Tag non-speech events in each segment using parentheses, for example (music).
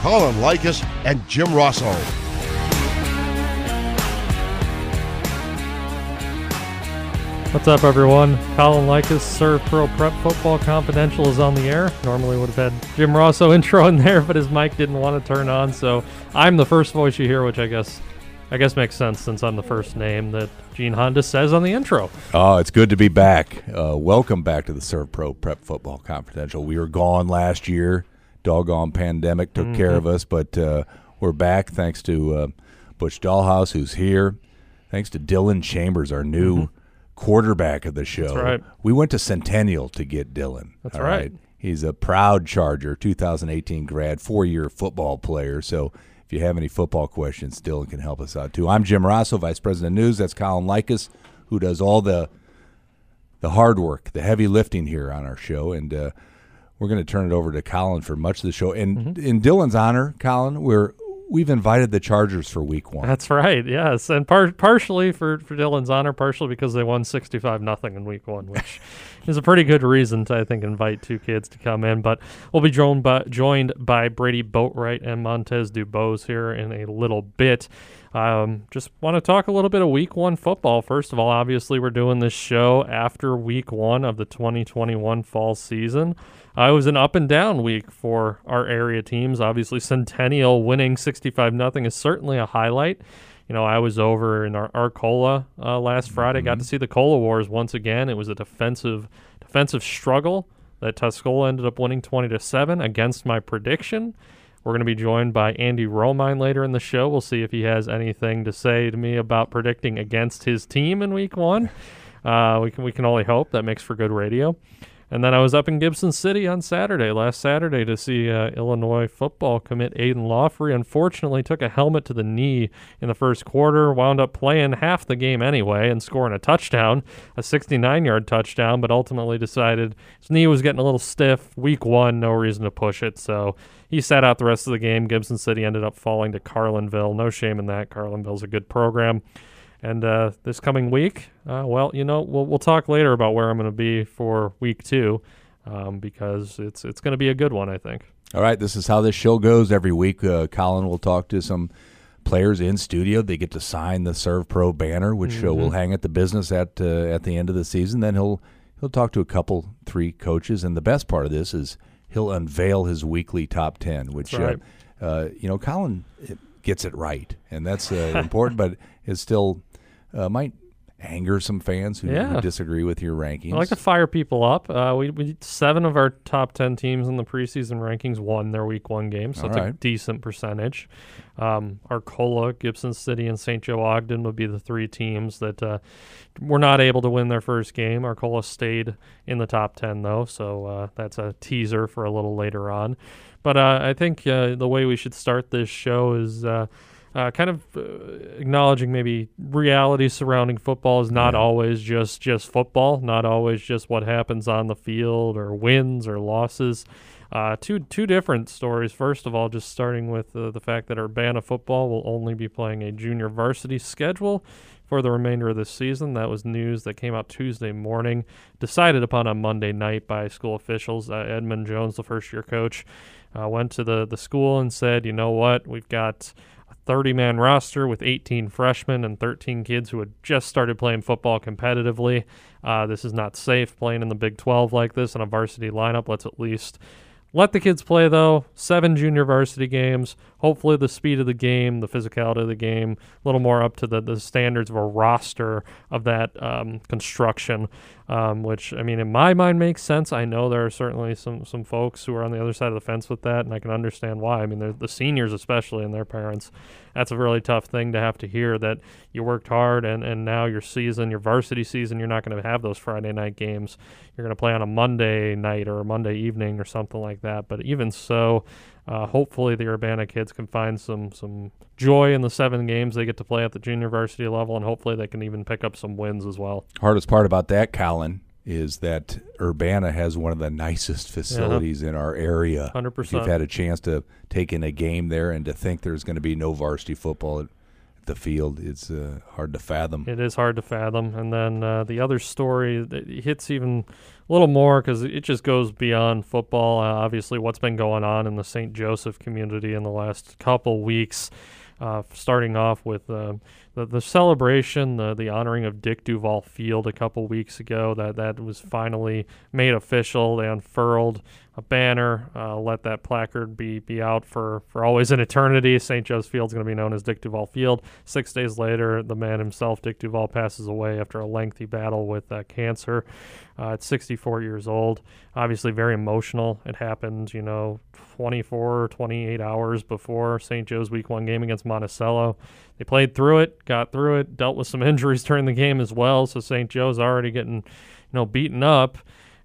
Colin Likas, and Jim Rossow. What's up, everyone? Colin Likas, ServPro Prep Football Confidential is on the air. Normally would have had Jim Rossow (laughs) intro in there, but his mic didn't want to turn on, so I'm the first voice you hear, which I guess I guess makes sense since I'm the first name that Gene Honda says on the intro. Oh, it's good to be back. Uh, welcome back to the ServPro Prep Football Confidential. We were gone last year. Doggone pandemic took care of us, but uh, we're back thanks to uh, Butch Dollhouse, who's here. Thanks to Dylan Chambers, our new quarterback of the show. right. We went to Centennial to get Dylan. That's all right. He's a proud Charger, 2018 grad, four year football player. So if you have any football questions, Dylan can help us out too. I'm Jim Rossow, Vice President of News. That's Colin Likas, who does all the the hard work, the heavy lifting here on our show. And uh, we're going to turn it over to Colin for much of the show. And Mm-hmm. in Dylan's honor, Colin, we're we've invited the Chargers for Week One. That's right, yes, and par- partially for, for Dylan's honor, partially because they won 65 nothing in week one, which (laughs) is a pretty good reason to I think invite two kids to come in. But we'll be joined by joined by Brady Boatwright and Montez Dubose here in a little bit. Um, just want to talk a little bit of week one football. First of all, obviously we're doing this show after week one of the 2021 fall season. Uh, it was an up and down week for our area teams. Obviously, Centennial winning 65 nothing is certainly a highlight. You know, I was over in our Arcola uh, last Friday, got to see the Cola Wars once again. It was a defensive defensive struggle that Tuscola ended up winning 20 to 7 against my prediction. We're going to be joined by Andy Romine later in the show. We'll see if he has anything to say to me about predicting against his team in week one. (laughs) Uh, we can we can only hope that makes for good radio. And then I was up in Gibson City on Saturday, last Saturday, to see uh, Illinois football commit Aidan Laughery. Unfortunately, took a helmet to the knee in the first quarter, wound up playing half the game anyway and scoring a touchdown, a 69 yard touchdown, but ultimately decided his knee was getting a little stiff. Week one, no reason to push it. So he sat out the rest of the game. Gibson City ended up falling to Carlinville. No shame in that. Carlinville's a good program. And uh, this coming week, uh, well, you know, we'll we'll talk later about where I'm going to be for week two, um, because it's it's going to be a good one, I think. All right, this is how this show goes every week. Uh, Colin will talk to some players in studio. They get to sign the ServPro banner, which uh, Mm-hmm. will hang at the business at uh, at the end of the season. Then he'll he'll talk to a couple, three coaches, and the best part of this is he'll unveil his weekly top ten, which right. uh, uh, you know Colin gets it right, and that's uh, important, but it's still uh, might anger some fans who, who disagree with your rankings. I like to fire people up. Uh, we, we seven of our top ten teams in the preseason rankings won their week one games, so All it's a decent percentage. Um, Arcola, Gibson City, and St. Joe Ogden would be the three teams that uh, were not able to win their first game. Arcola stayed in the top ten though, so uh, that's a teaser for a little later on. But uh, I think uh, the way we should start this show is. Uh, kind of uh, acknowledging maybe reality surrounding football is not Yeah. always just just football, not always just what happens on the field or wins or losses. Uh, two two different stories. First of all, just starting with uh, the fact that Urbana football will only be playing a junior varsity schedule for the remainder of the season. That was news that came out Tuesday morning, decided upon on Monday night by school officials. Uh, Edmund Jones, the first year coach, uh, went to the the school and said, "You know what? We've got." A 30 man roster with 18 freshmen and 13 kids who had just started playing football competitively. Uh, this is not safe playing in the Big 12 like this in a varsity lineup. Let's at least let the kids play, though. Seven junior varsity games. Hopefully, the speed of the game, the physicality of the game, a little more up to the, the standards of a roster of that um, construction, um, which, I mean, in my mind makes sense. I know there are certainly some, some folks who are on the other side of the fence with that, and I can understand why. I mean, the seniors, especially, and their parents, that's a really tough thing to have to hear that you worked hard and, and now your season, your varsity season, you're not going to have those Friday night games. You're going to play on a Monday night or a Monday evening or something like that. But even so, uh, hopefully the Urbana kids can find some some joy in the seven games they get to play at the junior varsity level, and hopefully they can even pick up some wins as well. Hardest part about that, Colin, is that Urbana has one of the nicest facilities in our area. Hundred If you've had a chance to take in a game there and to think there's going to be no varsity football, it the field. It's uh, hard to fathom. It is hard to fathom. And then uh, the other story that hits even a little more because it just goes beyond football. Uh, obviously, what's been going on in the St. Joseph community in the last couple weeks. Uh, starting off with uh, the, the celebration, the, the honoring of Dick Duval Field a couple weeks ago, that, that was finally made official. They unfurled a banner, uh, let that placard be be out for, for always an eternity. St. Joe's Field is going to be known as Dick Duval Field. Six days later, the man himself, Dick Duval, passes away after a lengthy battle with uh, cancer uh, at 64 years old. Obviously, very emotional. It happened, you know, 24, 28 hours before St. Joe's Week One game against Monticello. They played through it, got through it, dealt with some (laughs) injuries during the game as well. So St. Joe's already getting, you know, beaten up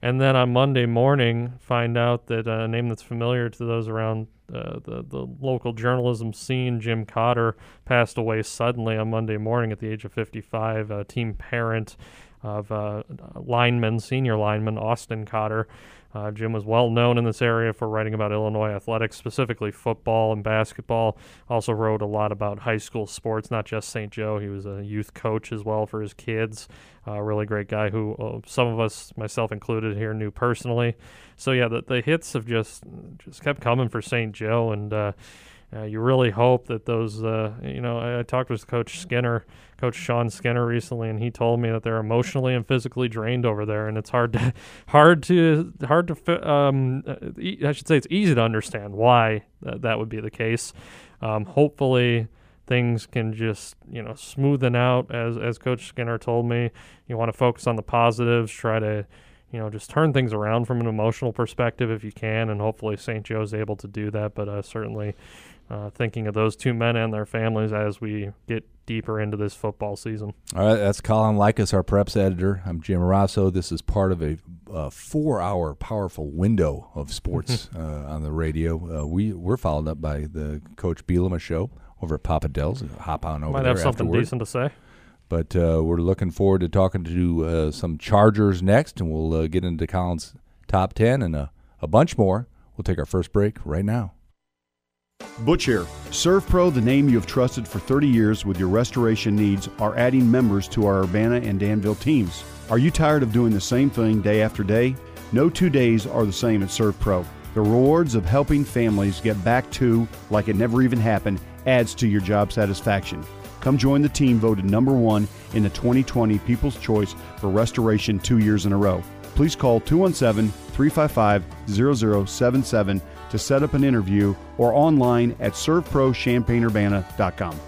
and then on Monday morning find out that a name that's familiar to those around uh, the the local journalism scene, Jim Cotter, passed away suddenly on Monday morning at the age of 55. A team parent of uh, lineman, senior lineman Austin Cotter. Uh, Jim was well known in this area for writing about Illinois athletics, specifically football and basketball. Also wrote a lot about high school sports, not just St. Joe. He was a youth coach as well for his kids. A uh, really great guy who uh, some of us, myself included here, knew personally. So yeah, the, the hits have just just kept coming for St. Joe, and uh, you really hope that those, uh, you know, I, I, talked with Coach Skinner, Coach Sean Skinner recently, and he told me that they're emotionally and physically drained over there, and it's hard to, (laughs) hard to, hard to, um, I should say, it's easy to understand why th- that would be the case. Um, hopefully, things can just, you know, smoothen out. As as Coach Skinner told me, you want to focus on the positives, try to you know, just turn things around from an emotional perspective if you can, and hopefully St. Joe's able to do that. But uh, certainly, uh, thinking of those two men and their families as we get deeper into this football season. All right, that's Colin Likas, our preps editor. I'm Jim Rossow. This is part of a uh, four-hour powerful window of sports (laughs) uh, on the radio. Uh, we we're followed up by the Coach Bielema show over at Papa Del's. Hop on over Might there. have something afterward. decent to say. But uh, we're looking forward to talking to uh, some Chargers next, and we'll get into Colin's top ten and a bunch more. We'll take our first break right now. Butch here. ServPro, the name you have trusted for 30 years with your restoration needs, are adding members to our Urbana and Danville teams. Are you tired of doing the same thing day after day? No two days are the same at ServPro. The rewards of helping families get back to like it never even happened adds to your job satisfaction. Come join the team voted number one in the 2020 People's Choice for Restoration two years in a row. Please call 217 355 0077 to set up an interview or online at serveprochampaignurbana.com.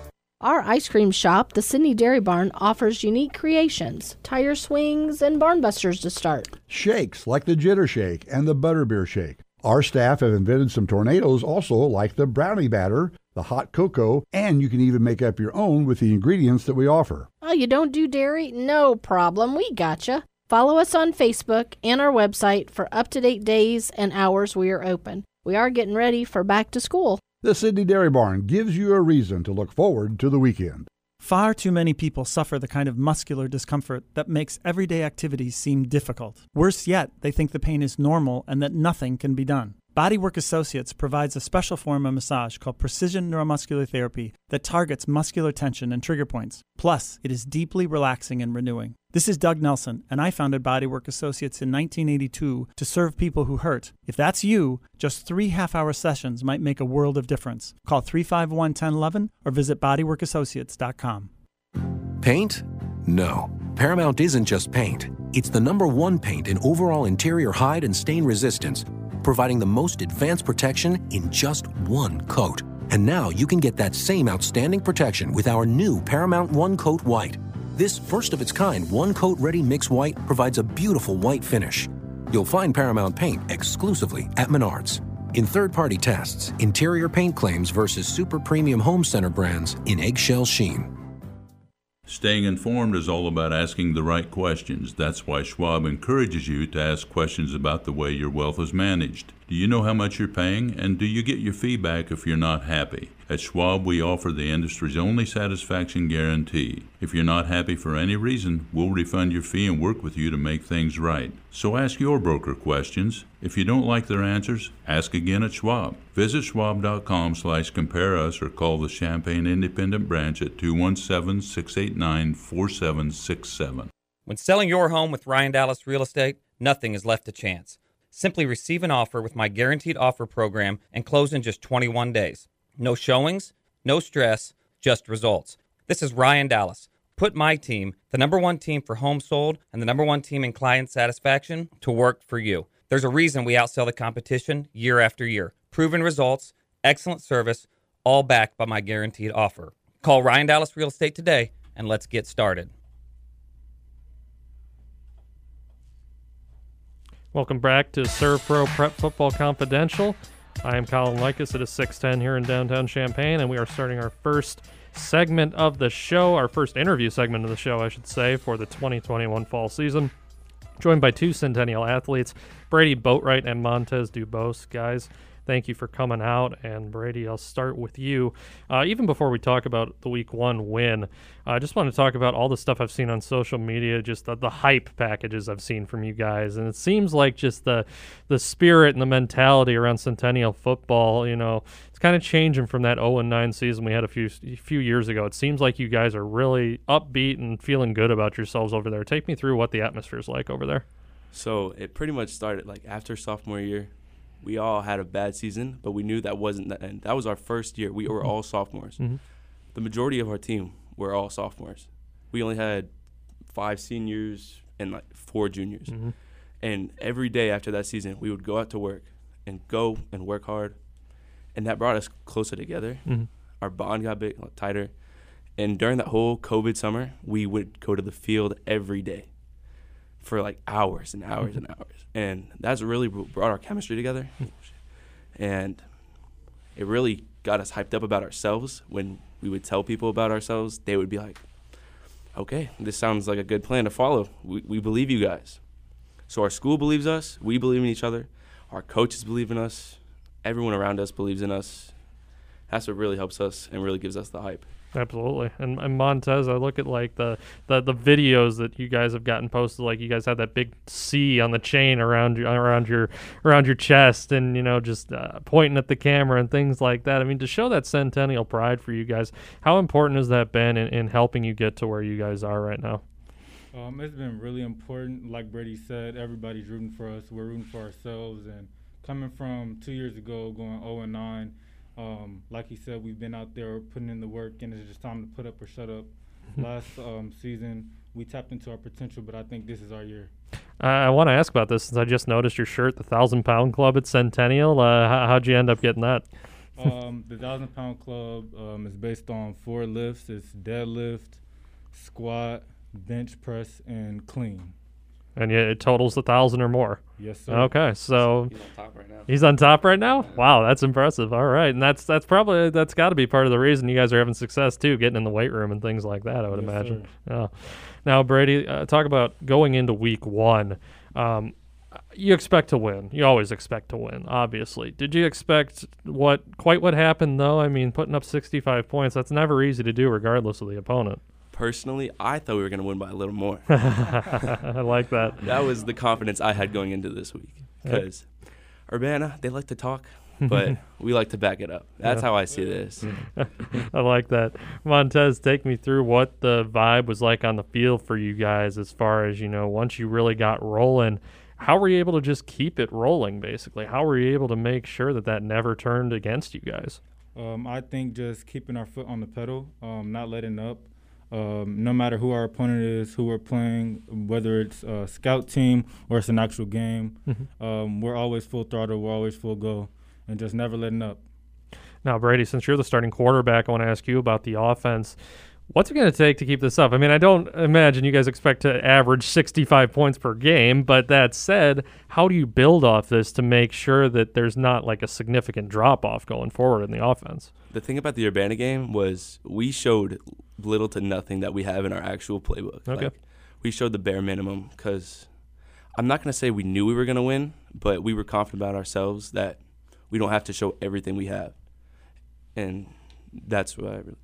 Our ice cream shop, the Sidney Dairy Barn, offers unique creations, tire swings, and barn busters to start. Shakes like the Jitter Shake and the Butterbeer Shake. Our staff have invented some tornadoes also like the brownie batter, the hot cocoa, and you can even make up your own with the ingredients that we offer. Oh, you don't do dairy? No problem. We gotcha. Follow us on Facebook and our website for up to date days and hours we are open. We are getting ready for back to school. The Sidney Dairy Barn gives you a reason to look forward to the weekend. Far too many people suffer the kind of muscular discomfort that makes everyday activities seem difficult. Worse yet, they think the pain is normal and that nothing can be done. Bodywork Associates provides a special form of massage called precision neuromuscular therapy that targets muscular tension and trigger points. Plus, it is deeply relaxing and renewing. This is Doug Nelson, and I founded Bodywork Associates in 1982 to serve people who hurt. If that's you, just three half hour sessions might make a world of difference. Call 351 1011 or visit bodyworkassociates.com. Paint? No. Paramount isn't just paint, it's the number one paint in overall interior hide and stain resistance providing the most advanced protection in just one coat. And now you can get that same outstanding protection with our new Paramount One Coat White. This first of its kind one coat ready mix white provides a beautiful white finish. You'll find Paramount Paint exclusively at Menards. In third party tests, interior paint claims versus super premium home center brands in eggshell sheen. Staying informed is all about asking the right questions. That's why Schwab encourages you to ask questions about the way your wealth is managed. Do you know how much you're paying? And do you get your feedback if you're not happy? At Schwab, we offer the industry's only satisfaction guarantee. If you're not happy for any reason, we'll refund your fee and work with you to make things right. So ask your broker questions. If you don't like their answers, ask again at Schwab. Visit schwab.com slash compare us or call the Champaign Independent Branch at 217-689-4767. When selling your home with Ryan Dallas Real Estate, nothing is left to chance. Simply receive an offer with my guaranteed offer program and close in just 21 days. No showings, no stress, just results. This is Ryan Dallas. Put my team, the number one team for homes sold and the number one team in client satisfaction, to work for you. There's a reason we outsell the competition year after year. Proven results, excellent service, all backed by my guaranteed offer. Call Ryan Dallas Real Estate today and let's get started. Welcome back to ServPro Prep Football Confidential. I am Colin Likas. Is 610 here in downtown Champaign, and we are starting our first segment of the show, our first interview segment of the show, I should say, for the 2021 fall season. Joined by two Centennial athletes, Brady Boatwright and Montez Dubose. Guys, thank you for coming out. And Brady, I'll start with you. Uh, even before we talk about the week one win, I just want to talk about all the stuff I've seen on social media, just the, the hype packages I've seen from you guys. And it seems like just the the spirit and the mentality around Centennial football, you know, it's kind of changing from that 0 9 season we had a few few years ago. It seems like you guys are really upbeat and feeling good about yourselves over there. Take me through what the atmosphere is like over there. So it pretty much started like after sophomore year we all had a bad season, but we knew that wasn't the end. That was our first year. We were all sophomores. Mhm. The majority of our team were all sophomores. We only had five seniors and like four juniors. Mhm. And every day after that season, we would go out to work and go and work hard. And that brought us closer together. Mhm. Our bond got big, tighter. And during that whole COVID summer, we would go to the field every day for like hours and hours and (laughs) hours. And that's really what brought our chemistry together. and it really got us hyped up about ourselves. When we would tell people about ourselves, they would be like, okay, this sounds like a good plan to follow. We, we believe you guys. So our school believes us. We believe in each other. Our coaches believe in us. Everyone around us believes in us. That's what really helps us and really gives us the hype. Absolutely. And, and Montez, I look at like the, the the videos that you guys have gotten posted. Like you guys had that big C on the chain around your around your around your chest, and you know just uh, pointing at the camera and things like that. I mean, to show that centennial pride for you guys, how important has that been in, in helping you get to where you guys are right now? Um, it's been really important. Like Brady said, everybody's rooting for us. We're rooting for ourselves. And coming from two years ago, going 0 and 9, um, like he said, we've been out there putting in the work, and it's just time to put up or shut up. (laughs) Last um, season, we tapped into our potential, but I think this is our year. I, I want to ask about this since I just noticed your shirt, the Thousand Pound Club at Centennial. Uh, how, how'd you end up getting that? um, the thousand pound club um, is based on four lifts. It's deadlift, squat, bench press, and clean. And yeah, it totals a thousand or more. Yes, sir. Okay, so He's on top right now. He's on top right now. Wow, that's impressive. All right, and that's that's probably that's got to be part of the reason you guys are having success too, getting in the weight room and things like that. I would Yes, imagine. Yeah. Now, Brady, uh, talk about going into week one. Um, you expect to win. You always expect to win. Obviously, did you expect what quite what happened though? I mean, putting up 65 points. That's never easy to do, regardless of the opponent. Personally, I thought we were going to win by a little more. (laughs) I like that. that was the confidence I had going into this week because Urbana, they like to talk, but (laughs) we like to back it up. That's Yeah. how I see this. (laughs) I like that. Montez, take me through what the vibe was like on the field for you guys as far as, you know, once you really got rolling. How were you able to just keep it rolling, basically? How were you able to make sure that that never turned against you guys? Um, I think just keeping our foot on the pedal, um, not letting up. Um, no matter who our opponent is, who we're playing, whether it's a scout team or it's an actual game, um, we're always full throttle. We're always full go, and just never letting up. Now, Brady, since you're the starting quarterback, I want to ask you about the offense. What's it going to take to keep this up? I mean, I don't imagine you guys expect to average 65 points per game, but that said, how do you build off this to make sure that there's not like a significant drop off going forward in the offense? The thing about the Urbana game was we showed little to nothing that we have in our actual playbook. Okay. Like, we showed the bare minimum because I'm not going to say we knew we were going to win, but we were confident about ourselves that we don't have to show everything we have. And that's what I really.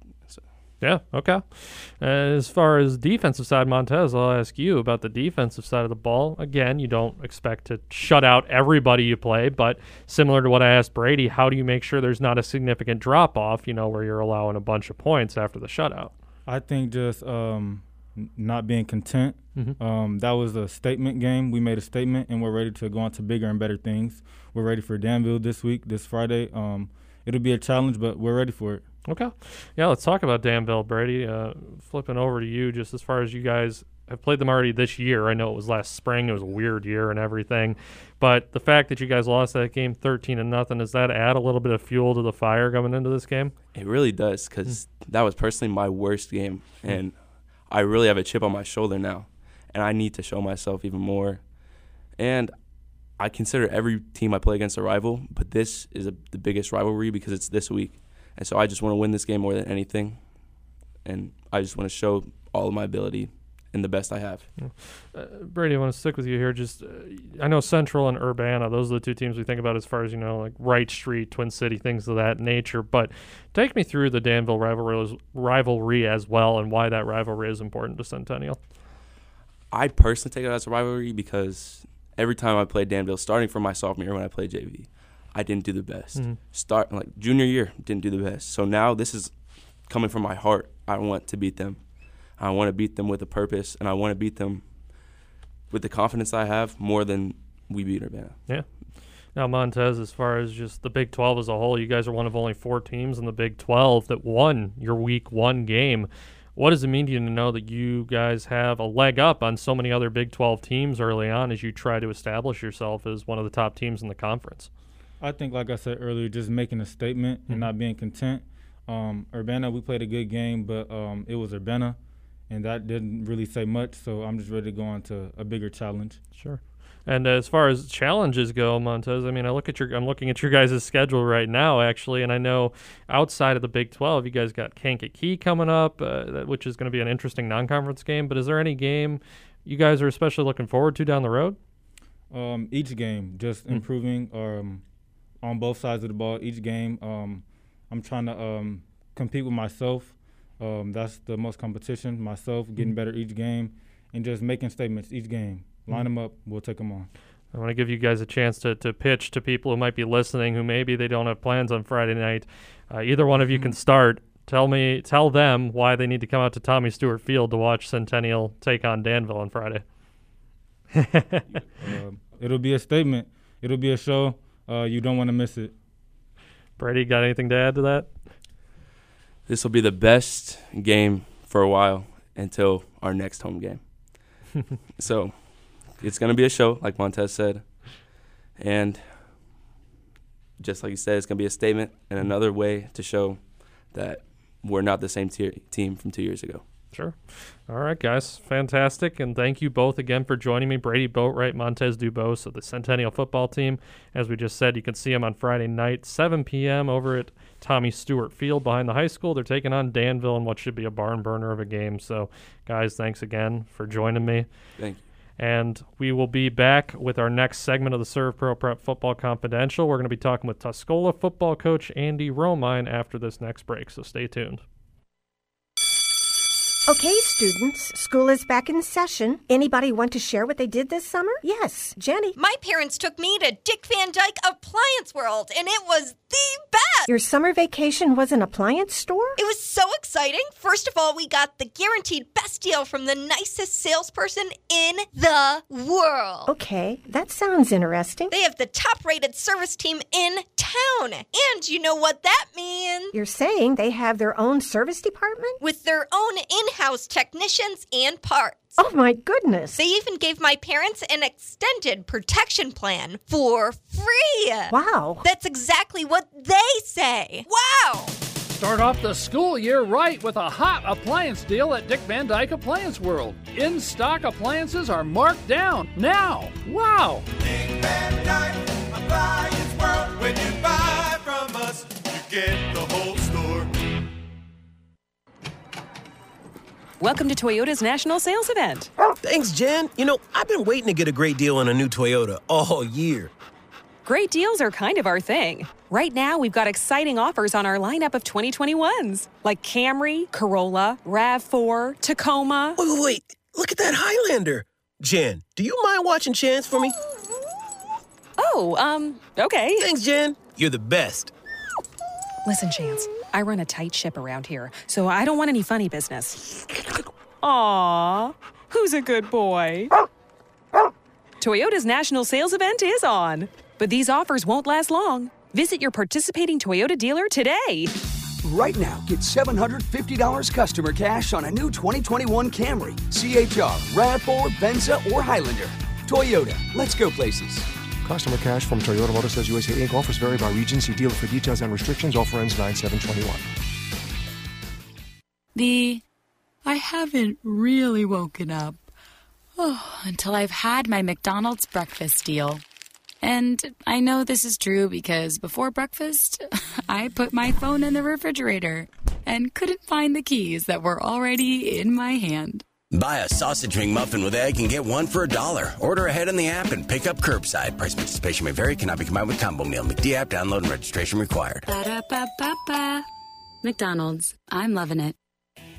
Yeah, okay. As far as defensive side, Montez, I'll ask you about the defensive side of the ball. Again, you don't expect to shut out everybody you play, but similar to what I asked Brady, how do you make sure there's not a significant drop off, you know, where you're allowing a bunch of points after the shutout? I think just um, not being content. Mm-hmm. Um, that was a statement game. We made a statement, and we're ready to go on to bigger and better things. We're ready for Danville this week, this Friday. Um, it'll be a challenge, but we're ready for it. Okay. Yeah, let's talk about Danville, Brady. Uh, flipping over to you, just as far as you guys have played them already this year. I know it was last spring. It was a weird year and everything, but the fact that you guys lost that game thirteen and nothing does that add a little bit of fuel to the fire coming into this game? It really does, because mm. that was personally my worst game, mm. and I really have a chip on my shoulder now, and I need to show myself even more. And I consider every team I play against a rival, but this is a, the biggest rivalry because it's this week. And so I just want to win this game more than anything. And I just want to show all of my ability and the best I have. Uh, Brady, I want to stick with you here. Just, uh, I know Central and Urbana; those are the two teams we think about as far as you know, like Wright Street, Twin City, things of that nature. But take me through the Danville rivalry, rivalry as well, and why that rivalry is important to Centennial. I personally take it as a rivalry because every time I played Danville, starting from my sophomore year when I played JV, I didn't do the best. Mm-hmm. Start like junior year, didn't do the best. So now this is coming from my heart. I want to beat them. I want to beat them with a purpose, and I want to beat them with the confidence I have more than we beat Urbana. Yeah. Now, Montez, as far as just the Big 12 as a whole, you guys are one of only four teams in the Big 12 that won your week one game. What does it mean to you to know that you guys have a leg up on so many other Big 12 teams early on as you try to establish yourself as one of the top teams in the conference? I think, like I said earlier, just making a statement mm-hmm. and not being content. Um, Urbana, we played a good game, but um, it was Urbana and that didn't really say much. So I'm just ready to go on to a bigger challenge. Sure. And as far as challenges go, Montez, I mean, I look at your, I'm looking at your guys' schedule right now, actually, and I know outside of the Big 12, you guys got Kankakee coming up, uh, which is going to be an interesting non-conference game. But is there any game you guys are especially looking forward to down the road? Um, each game, just mm-hmm. improving um, on both sides of the ball. Each game, um, I'm trying to um, compete with myself um, that's the most competition. Myself getting mm-hmm. better each game and just making statements each game. Line mm-hmm. them up. We'll take them on. I want to give you guys a chance to, to pitch to people who might be listening who maybe they don't have plans on Friday night. Uh, either one of you mm-hmm. can start. Tell me, tell them why they need to come out to Tommy Stewart Field to watch Centennial take on Danville on Friday. (laughs) uh, it'll be a statement. It'll be a show. Uh, you don't want to miss it. Brady, got anything to add to that? this will be the best game for a while until our next home game. (laughs) so it's going to be a show, like Montez said. And just like you said, it's going to be a statement and another way to show that we're not the same team from two years ago. Sure. All right, guys. Fantastic. And thank you both again for joining me. Brady Boatwright, Montez Dubose of the Centennial football team. As we just said, you can see them on Friday night, 7 p.m. over at Tommy Stewart Field behind the high school. They're taking on Danville in what should be a barn burner of a game. So, guys, thanks again for joining me. Thank you. And we will be back with our next segment of the ServPro Prep Football Confidential. We're going to be talking with Tuscola football coach Andy Romine after this next break. So, stay tuned. Okay, students, school is back in session. Anybody want to share what they did this summer? Yes, Jenny. My parents took me to Dick Van Dyke Appliance World, and it was the best. Your summer vacation was an appliance store? It was so exciting. First of all, we got the guaranteed best deal from the nicest salesperson in the world. Okay, that sounds interesting. They have the top rated service team in town. And you know what that means? You're saying they have their own service department? With their own in house technicians and parts. Oh my goodness. They even gave my parents an extended protection plan for free. Wow. That's exactly what they say. Wow. Start off the school year right with a hot appliance deal at Dick Van Dyke Appliance World. In stock appliances are marked down now. Wow. Dick Van Dyke Appliance World. When you buy from us, you get the whole Welcome to Toyota's national sales event. Thanks, Jen. You know, I've been waiting to get a great deal on a new Toyota all year. Great deals are kind of our thing. Right now, we've got exciting offers on our lineup of 2021s, like Camry, Corolla, RAV4, Tacoma. Wait, wait, wait. Look at that Highlander. Jen, do you mind watching Chance for me? Oh, um, okay. Thanks, Jen. You're the best. Listen, Chance, I run a tight ship around here, so I don't want any funny business. Aw, who's a good boy? Toyota's national sales event is on, but these offers won't last long. Visit your participating Toyota dealer today. Right now, get $750 customer cash on a new 2021 Camry, CHR, RAV4, Venza, or Highlander. Toyota, let's go places. Customer cash from Toyota Motor USA Inc. Offers vary by region. See dealer for details and restrictions. Offer ends 9721. The I haven't really woken up oh, until I've had my McDonald's breakfast deal. And I know this is true because before breakfast, (laughs) I put my phone in the refrigerator and couldn't find the keys that were already in my hand. Buy a sausage McMuffin with egg and get one for a dollar. Order ahead in the app and pick up curbside. Price participation may vary. Cannot be combined with combo meal. McD app download and registration required. Ba-da-ba-ba-ba. McDonald's. I'm loving it.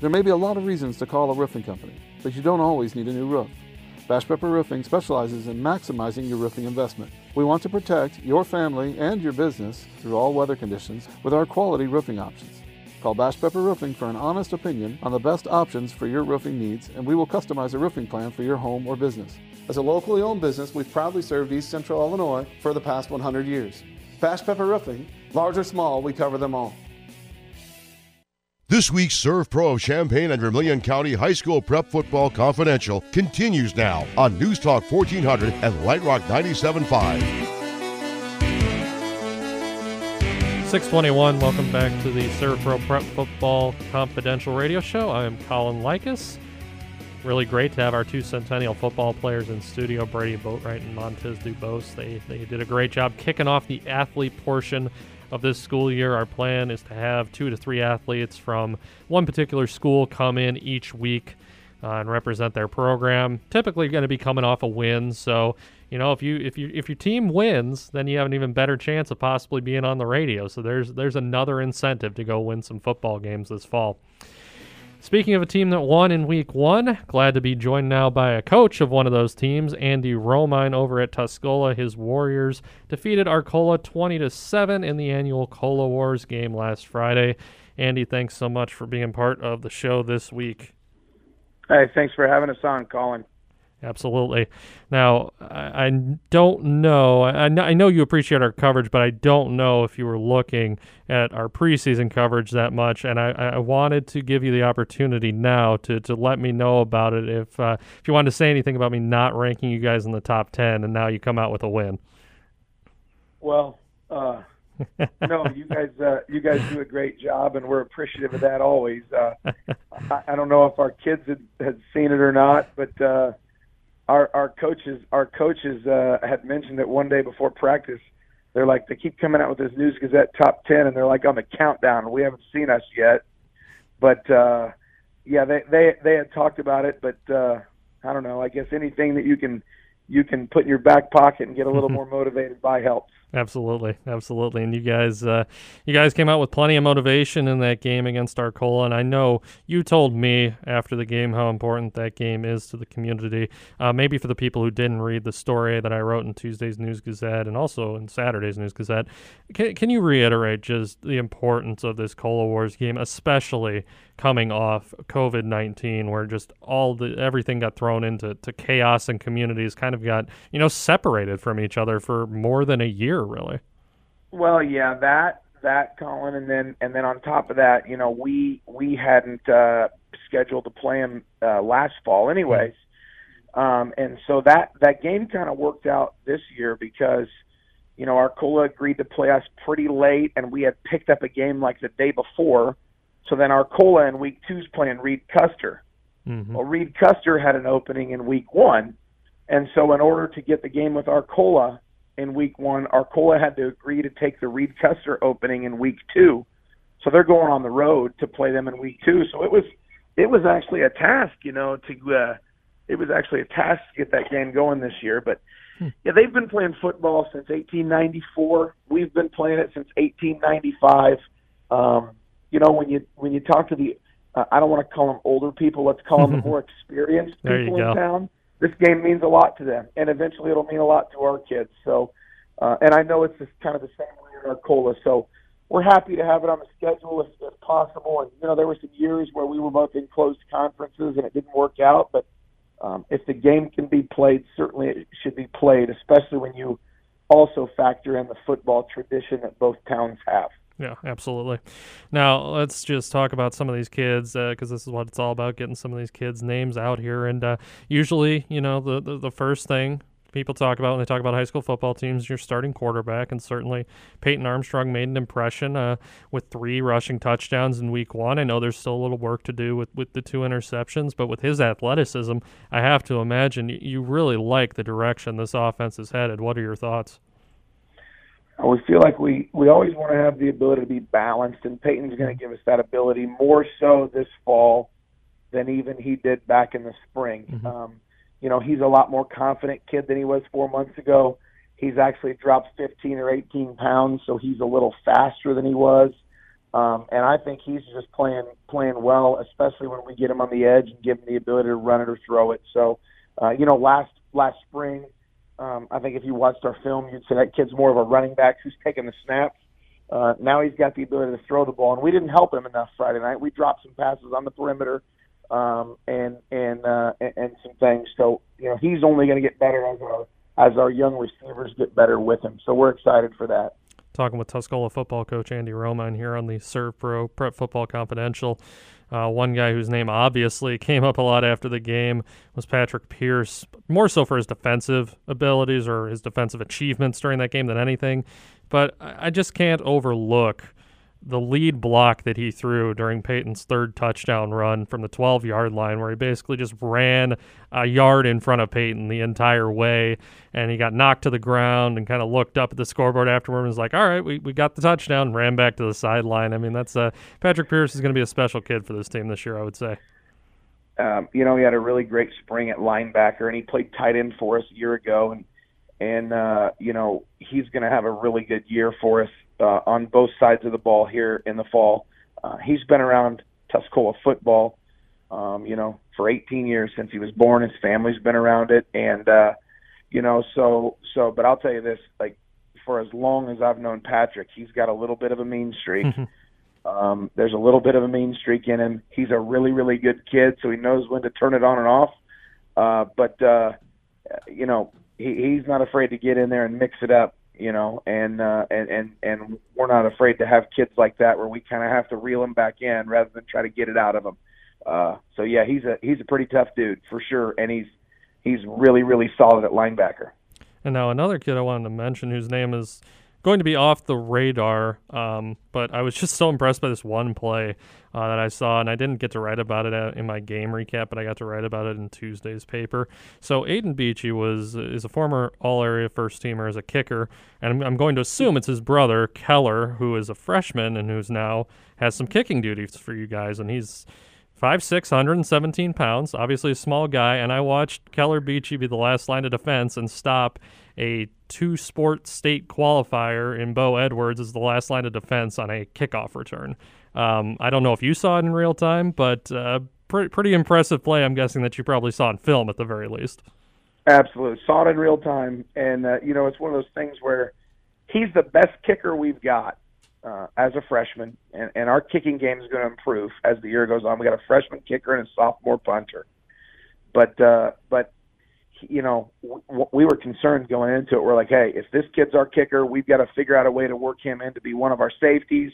There may be a lot of reasons to call a roofing company, but you don't always need a new roof. Bash Pepper Roofing specializes in maximizing your roofing investment. We want to protect your family and your business through all weather conditions with our quality roofing options. Call Bash Pepper Roofing for an honest opinion on the best options for your roofing needs, and we will customize a roofing plan for your home or business. As a locally owned business, we've proudly served East Central Illinois for the past 100 years. Bash Pepper Roofing, large or small, we cover them all. This week's ServPro of Champaign and Vermilion County High School Prep Football Confidential continues now on News Talk 1400 and Light Rock 97.5. 621, welcome back to the ServPro Prep Football Confidential Radio Show. I am Colin Likas. Really great to have our two Centennial football players in studio, Brady Boatwright and Montez Dubose. They, they did a great job kicking off the athlete portion of this school year. Our plan is to have two to three athletes from one particular school come in each week uh, and represent their program. Typically, going to be coming off a win. So, you know, if you if you if your team wins, then you have an even better chance of possibly being on the radio. So there's there's another incentive to go win some football games this fall. Speaking of a team that won in week one, glad to be joined now by a coach of one of those teams, Andy Romine over at Tuscola. His Warriors defeated Arcola 20 to 7 in the annual Cola Wars game last Friday. Andy, thanks so much for being part of the show this week. Hey, thanks for having us on, Colin. Absolutely. Now, I, I don't know. I, I know you appreciate our coverage, but I don't know if you were looking at our preseason coverage that much. And I, I wanted to give you the opportunity now to, to let me know about it. If uh, if you wanted to say anything about me not ranking you guys in the top ten, and now you come out with a win. Well, uh, (laughs) no, you guys, uh, you guys do a great job, and we're appreciative of that always. Uh, (laughs) I, I don't know if our kids had, had seen it or not, but uh, our our coaches our coaches uh, had mentioned it one day before practice. They're like they keep coming out with this News Gazette top ten, and they're like on the countdown. We haven't seen us yet, but uh, yeah, they they they had talked about it, but uh, I don't know. I guess anything that you can you can put in your back pocket and get a little (laughs) more motivated by helps. Absolutely, absolutely. And you guys, uh, you guys came out with plenty of motivation in that game against Arcola. And I know you told me after the game how important that game is to the community. Uh, maybe for the people who didn't read the story that I wrote in Tuesday's News Gazette and also in Saturday's News Gazette, can, can you reiterate just the importance of this Cola Wars game, especially coming off COVID nineteen, where just all the everything got thrown into to chaos and communities kind of got you know separated from each other for more than a year, really. Well, yeah, that that Colin, and then and then on top of that, you know, we we hadn't uh, scheduled to play him uh, last fall, anyways, um, and so that that game kind of worked out this year because. You know, Arcola agreed to play us pretty late, and we had picked up a game like the day before, so then Arcola in week two is playing Reed Custer. Mm-hmm. Well, Reed Custer had an opening in week one. And so in order to get the game with Arcola in week one, Arcola had to agree to take the Reed Custer opening in week two. So they're going on the road to play them in week two. So it was it was actually a task, you know, to uh, it was actually a task to get that game going this year. But yeah, they've been playing football since 1894. We've been playing it since 1895. Um, you know, when you when you talk to the, uh, I don't want to call them older people. Let's call them the (laughs) more experienced There you people go. in town. This game means a lot to them, and eventually it'll mean a lot to our kids. So, uh, and I know it's just kind of the same way in Arcola. So, we're happy to have it on the schedule if, if possible. And you know, there were some years where we were both in closed conferences and it didn't work out. But um, if the game can be played, certainly it should be played, especially when you also factor in the football tradition that both towns have. Yeah, absolutely. Now let's just talk about some of these kids because this is what it's all about: getting some of these kids' names out here. And uh, usually, you know, the, the the first thing people talk about when they talk about high school football teams, your starting quarterback, and certainly Peyton Armstrong made an impression uh, with three rushing touchdowns in Week One. I know there's still a little work to do with with the two interceptions, but with his athleticism, I have to imagine you really like the direction this offense is headed. What are your thoughts? Uh, we feel like we we always want to have the ability to be balanced, and Peyton's going to give us that ability more so this fall than even he did back in the spring. Um, you know, he's a lot more confident kid than he was four months ago. He's actually dropped 15 or 18 pounds, so he's a little faster than he was. Um, and I think he's just playing playing well, especially when we get him on the edge and give him the ability to run it or throw it. So, uh, you know, last last spring, um, I think if you watched our film, you'd say that kid's more of a running back who's taking the snaps. Uh, now he's got the ability to throw the ball, and we didn't help him enough Friday night. We dropped some passes on the perimeter um, and and, uh, and and some things. So you know he's only going to get better as our as our young receivers get better with him. So we're excited for that. talking with Tuscola football coach Andy Romine here on the ServPro Prep Football Confidential. Uh, one guy whose name obviously (laughs) came up a lot after the game was Patrick Pierce, more so for his defensive abilities or his defensive achievements during that game than anything. But I I just can't overlook the lead block that he threw during Peyton's third touchdown run from the 12 yard line, where he basically just ran a yard in front of Peyton the entire way. And he got knocked to the ground and kind of looked up at the scoreboard afterward and was like, all right, we, we got the touchdown, and ran back to the sideline. I mean, that's uh, Patrick Pierce is going to be a special kid for this team this year, I would say. um, you know, he had a really great spring at linebacker, and he played tight end for us a year ago, and and uh, you know he's going to have a really good year for us uh, on both sides of the ball here in the fall. Uh, he's been around Tuscola football, um, you know, for 18 years since he was born. His family's been around it, and uh, you know, so so. But I'll tell you this, like for as long as I've known Patrick, he's got a little bit of a mean streak. (laughs) Um, there's a little bit of a mean streak in him. He's a really, really good kid, so he knows when to turn it on and off. Uh, but uh, you know, he, he's not afraid to get in there and mix it up. You know, and uh, and and and we're not afraid to have kids like that where we kind of have to reel them back in rather than try to get it out of them. Uh, so yeah, he's a he's a pretty tough dude for sure, and he's he's really, really solid at linebacker. And now another kid I wanted to mention whose name is going to be off the radar, um, but I was (laughs) just so impressed by this one play uh, that I saw, and I didn't get to write about it uh, in my game recap, but I got to write about it in Tuesday's paper. So Aiden Beachy was is a former All-Area first teamer as a kicker, and I'm, I'm going to assume it's his brother Keller, who is a freshman and who's now has some kicking duties for you guys, and he's Five six, 117 pounds, obviously a small guy, and I watched Keller Beachy be the last line of defense and stop a two sport state qualifier in Bo Edwards as the last line of defense on a kickoff return. Um, I don't know if you saw it in real time, but uh, pre- pretty impressive play. I'm guessing that you probably saw in film at the very least. Absolutely, saw it in real time, and uh, you know it's one of those things where he's the best kicker we've got uh, as a freshman, and, and our kicking game is going to improve as the year goes on. We got a freshman kicker and a sophomore punter, but uh, but you know w- we were concerned going into it. We're like, hey, if this kid's our kicker, we've got to figure out a way to work him in to be one of our safeties.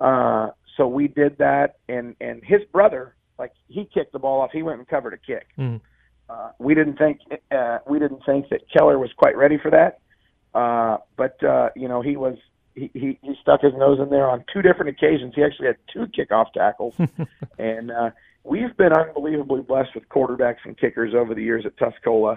Uh, so we did that, and and his brother, like he kicked the ball off. He went and covered a kick. Mm. Uh, we didn't think uh, we didn't think that Keller was quite ready for that, uh, but uh, you know he was he, he he stuck his nose in there on two different occasions. He actually had two kickoff tackles, (laughs) and uh, we've been unbelievably blessed with quarterbacks and kickers over the years at Tuscola.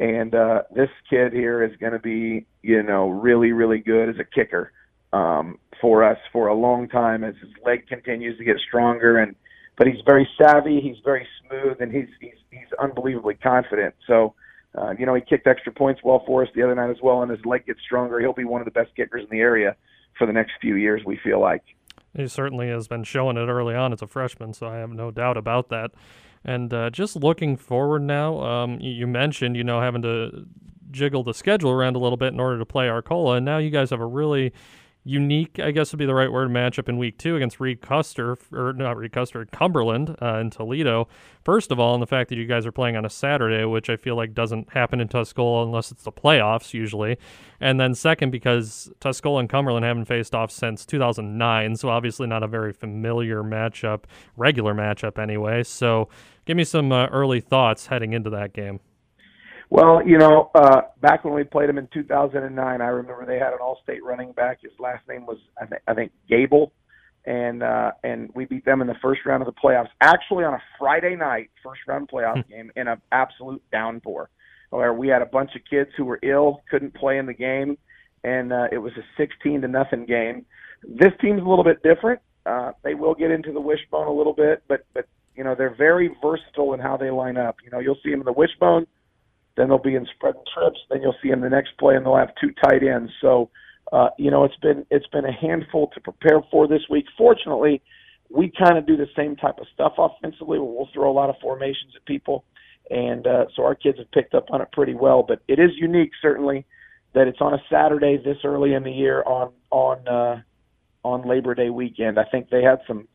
And uh, this kid here is going to be, you know, really, really good as a kicker um, for us for a long time as his leg continues to get stronger. And but he's very savvy. He's very smooth, and he's he's he's unbelievably confident. So. Uh, you know, he kicked extra points well for us the other night as well, and his leg gets stronger. He'll be one of the best kickers in the area for the next few years. We feel like. He certainly has been showing it early on as a freshman, so I have no doubt about that. And uh, just looking forward now, um, you mentioned, you know, having to jiggle the schedule around a little bit in order to play Arcola, and now you guys have a really unique, I guess would be the right word, matchup in week two against Reed Custer, or not Reed Custer, Cumberland uh, in Toledo. First of all, and the fact that you guys are playing on a Saturday, which I feel like doesn't happen in Tuscola unless it's the playoffs usually. And then second, because Tuscola and Cumberland haven't faced off since 2009, so obviously not a very familiar matchup, regular matchup anyway. So give me some uh, early thoughts heading into that game. Well, you know, uh, back when we played them in 2009, I remember they had an All-State running back. His last name was I think I think Gable, and uh, and we beat them in the first round of the playoffs. Actually, on a Friday night, first round playoff game in an absolute downpour, where we had a bunch of kids who were ill, couldn't play in the game, and uh, it was a 16 to nothing game. This team's a little bit different. Uh, they will get into the wishbone a little bit, but but you know they're very versatile in how they line up. You know, you'll see them in the wishbone then they'll be in spread trips. Then you'll see in the next play, and they'll have two tight ends. So, uh, you know, it's been it's been a handful to prepare for this week. Fortunately, we kind of do the same type of stuff offensively. Where we'll throw a lot of formations at people, and uh, so our kids have picked up on it pretty well. But it is unique, certainly, that it's on a Saturday this early in the year on on uh, on Labor Day weekend. I think they had some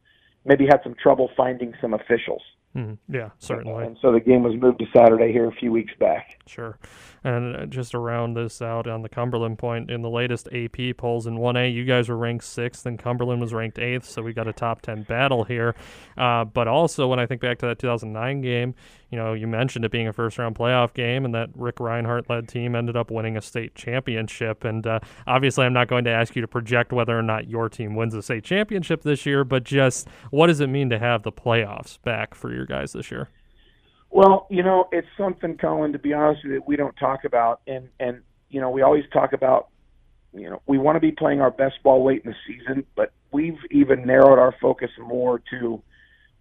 maybe had some trouble finding some officials. Mm, yeah, certainly. And so the game was moved to Saturday here a few weeks back. Sure. And uh, just to round this out on the Cumberland point, in the latest AP polls in 1A, you guys were ranked sixth and Cumberland was ranked eighth, so we got a top 10 battle here. Uh, but also, when I think back to that 2009 game, you know, you mentioned it being a first round playoff game, and that Rick Reinhardt led team ended up winning a state championship. And uh, obviously, I'm not going to ask you to project whether or not your team wins the state championship this year, but just what does it mean to have the playoffs back for your guys this year? Well, you know, it's something, Colin, to be honest with you, that we don't talk about. And, and you know, we always talk about, you know, we want to be playing our best ball late in the season, but we've even narrowed our focus more to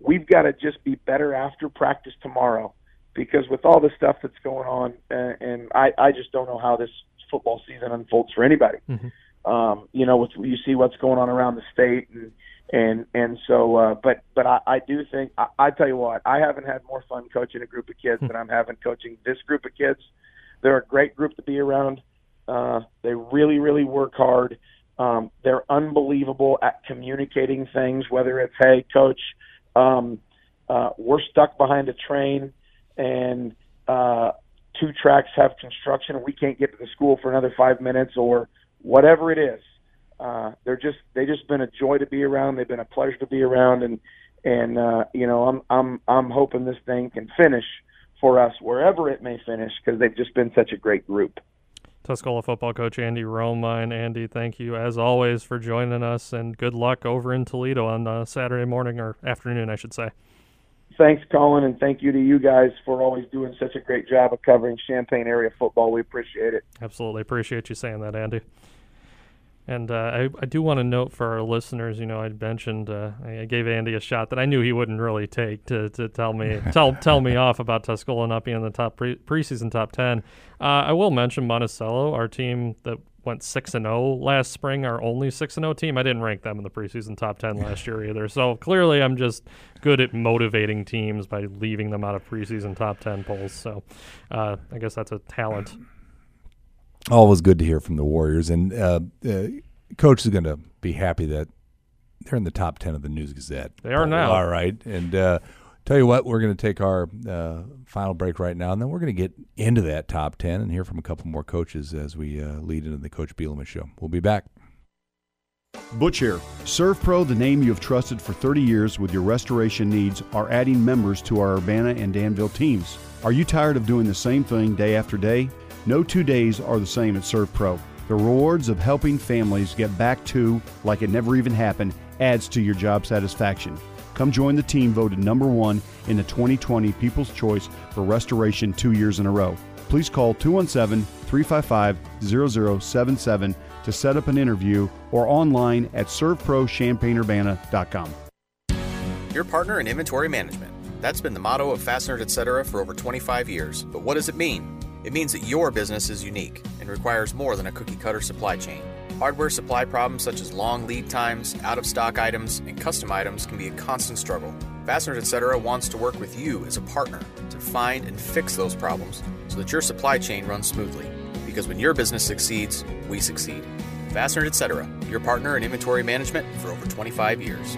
we've got to just be better after practice tomorrow because with all the stuff that's going on, uh, and I, I just don't know how this football season unfolds for anybody. Mm-hmm. Um, you know, with, you see what's going on around the state and and and so uh but but I, I do think I, I tell you what I haven't had more fun coaching a group of kids than I'm having coaching this group of kids. They're a great group to be around. Uh, they really really work hard. Um, they're unbelievable at communicating things. Whether it's hey coach, um, uh, we're stuck behind a train and uh, two tracks have construction. And we can't get to the school for another five minutes or whatever it is uh, they're just they just been a joy to be around. They've been a pleasure to be around, and and uh, you know I'm I'm I'm hoping this thing can finish for us wherever it may finish because they've just been such a great group. Tuscola football coach Andy Romine. Andy, thank you as always for joining us, and good luck over in Toledo on uh, Saturday morning or afternoon, I should say. Thanks, Colin, and thank you to you guys for always doing such a great job of covering Champaign area football. We appreciate it. Absolutely appreciate you saying that, Andy. And uh, I, I do want to note for our listeners, you know, I mentioned uh, I gave Andy a shot that I knew he wouldn't really take to, to tell me (laughs) tell tell me off about Tuscola not being in the top pre- preseason top ten. Uh, I will mention Monticello, our team that went six and zero oh last spring, our only six and zero oh team. I didn't rank them in the preseason top ten last year either. So clearly, I'm just good at motivating teams by leaving them out of preseason top ten polls. So uh, I guess that's a talent always good to hear from the Warriors. And uh, uh, coach is going to be happy that they're in the top ten of the News Gazette. They are now. All right, and uh, tell you what, we're going to take our uh, final break right now, and then we're going to get into that top ten and hear from a couple more coaches as we uh, lead into the Coach Bielema show. We'll be back. Butch here. ServPro, the name you have trusted for 30 years with your restoration needs, are adding members to our Urbana and Danville teams. Are you tired of doing the same thing day after day? No two days are the same at ServPro. The rewards of helping families get back to like it never even happened adds to your job satisfaction. Come join the team voted number one in the 2020 People's Choice for Restoration two years in a row. Please call 217 355 0077 to set up an interview or online at servprochampaignurbana.com. your partner in inventory management. That's been the motto of Fasteners Etc. for over 25 years. But what does it mean? It means that your business is unique and requires more than a cookie cutter supply chain. Hardware supply problems such as long lead times, out of stock items, and custom items can be a constant struggle. Fasteners Etc. wants to work with you as a partner to find and fix those problems so that your supply chain runs smoothly. Because when your business succeeds, we succeed. Fasteners Etc., your partner in inventory management for over 25 years.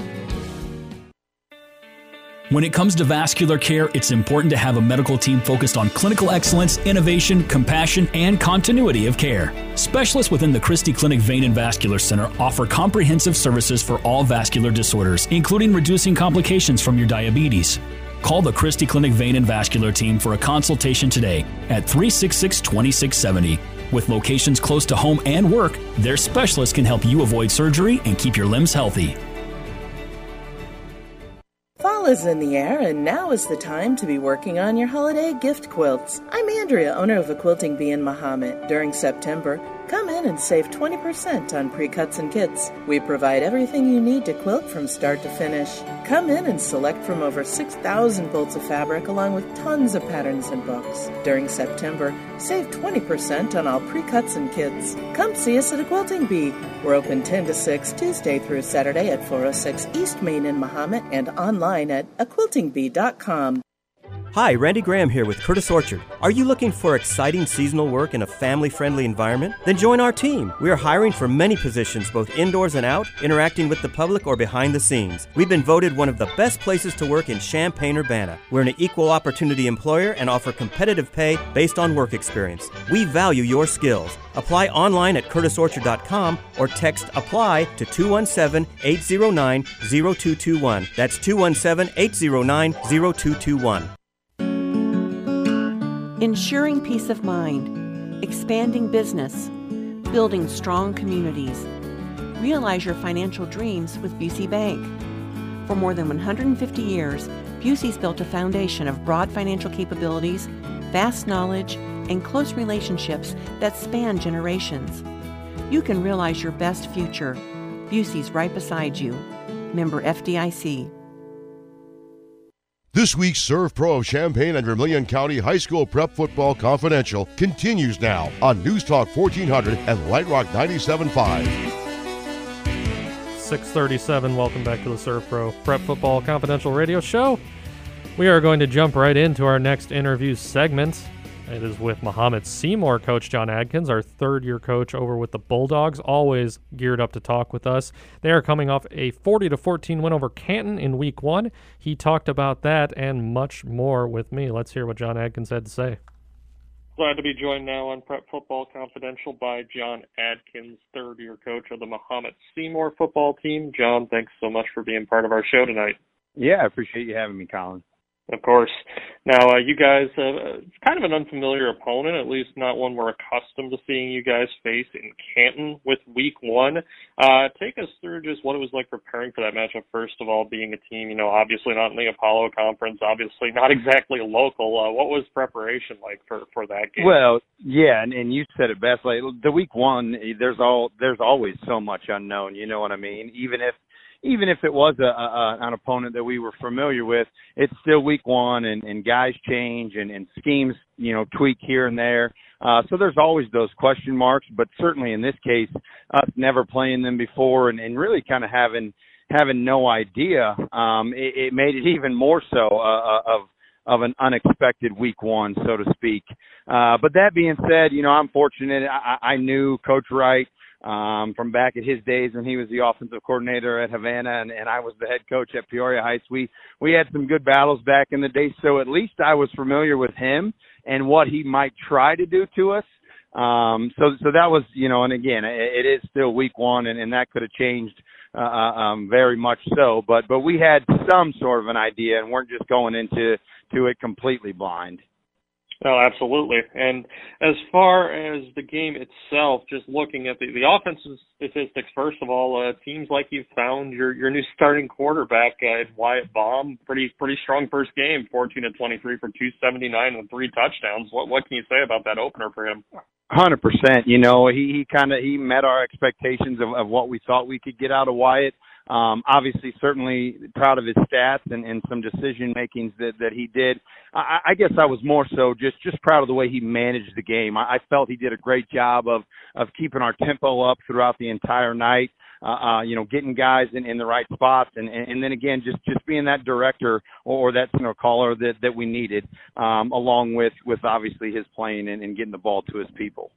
When it comes to vascular care, it's important to have a medical team focused on clinical excellence, innovation, compassion, and continuity of care. Specialists within the Christie Clinic Vein and Vascular Center offer comprehensive services for all vascular disorders, including reducing complications from your diabetes. Call the Christie Clinic Vein and Vascular team for a consultation today at 366 2670. With locations close to home and work, their specialists can help you avoid surgery and keep your limbs healthy. Is in the air, and now is the time to be working on your holiday gift quilts. I'm Andrea, owner of a quilting bee in Mahomet. During September, come in and save 20% on pre cuts and kits. We provide everything you need to quilt from start to finish. Come in and select from over 6,000 bolts of fabric along with tons of patterns and books. During September, save 20% on all pre cuts and kits. Come see us at a quilting bee. We're open 10 to 6 Tuesday through Saturday at 406 East Main in Mahomet and online at aquiltingbee.com. Hi, Randy Graham here with Curtis Orchard. Are you looking for exciting seasonal work in a family friendly environment? Then join our team. We are hiring for many positions, both indoors and out, interacting with the public or behind the scenes. We've been voted one of the best places to work in Champaign Urbana. We're an equal opportunity employer and offer competitive pay based on work experience. We value your skills. Apply online at curtisorchard.com or text apply to 217 809 0221. That's 217 809 0221. Ensuring peace of mind, expanding business, building strong communities. Realize your financial dreams with Busey Bank. For more than 150 years, Busey's built a foundation of broad financial capabilities, vast knowledge, and close relationships that span generations. You can realize your best future. Busey's right beside you. Member FDIC. This week's ServPro of Champaign and Vermilion County High School Prep Football Confidential continues now on News Talk 1400 and Light Rock 97.5. 637. Welcome back to the ServPro Prep Football Confidential Radio Show. We are going to jump right into our next interview segment. It is with Mahomet Seymour coach John Adkins, our third year coach over with the Bulldogs, always geared up to talk with us. They are coming off a 40 to 14 win over Canton in week one. He talked about that and much more with me. Let's hear what John Adkins had to say. Glad to be joined now on Prep Football Confidential by John Adkins, third year coach of the Mahomet Seymour football team. John, thanks so much for being part of our show tonight. Yeah, I appreciate you having me, Colin. Of course. Now, uh, you guys, uh, kind of an unfamiliar opponent, at least not one we're accustomed to seeing you guys face in Canton with Week One. Uh, take us through just what it was like preparing for that matchup. First of all, being a team, you know, obviously not in the Apollo Conference, obviously not (laughs) exactly local. Uh, what was preparation like for for that game? Well, yeah, and, and you said it best. Like the Week One, there's all there's always so much unknown. You know what I mean? Even if even if it was a, a an opponent that we were familiar with, it's still week one, and, and guys change and, and schemes, you know, tweak here and there. Uh, so there's always those question marks, but certainly in this case, us never playing them before and, and really kind of having having no idea, um, it, it made it even more so uh, uh, of of an unexpected week one, so to speak. Uh, but that being said, you know, I'm fortunate. I, I knew Coach Wright um, from back at his days when he was the offensive coordinator at Havana and, and I was the head coach at Peoria Heights. We we had some good battles back in the day, so at least I was familiar with him and what he might try to do to us. Um, so so that was you know, and again, it, it is still week one, and, and that could have changed uh, uh, um, very much so. But but we had some sort of an idea, and weren't just going into to it completely blind. Oh, absolutely. And as far as the game itself, just looking at the, the offensive statistics, first of all, uh, it seems like you've found your, your new starting quarterback, uh, Wyatt Baum. Pretty pretty strong first game, 14 to 23 for 279 and three touchdowns. What what can you say about that opener for him? Hundred percent. You know, he he kind of he met our expectations of, of what we thought we could get out of Wyatt. Um, obviously, certainly proud of his stats and, and some decision makings that that he did. I, I guess I was more so just just proud of the way he managed the game. I, I felt he did a great job of of keeping our tempo up throughout the entire night. Uh, uh, you know, getting guys in, in the right spots, and, and, and then again, just just being that director or, or that know caller that that we needed, um, along with with obviously his playing and, and getting the ball to his people.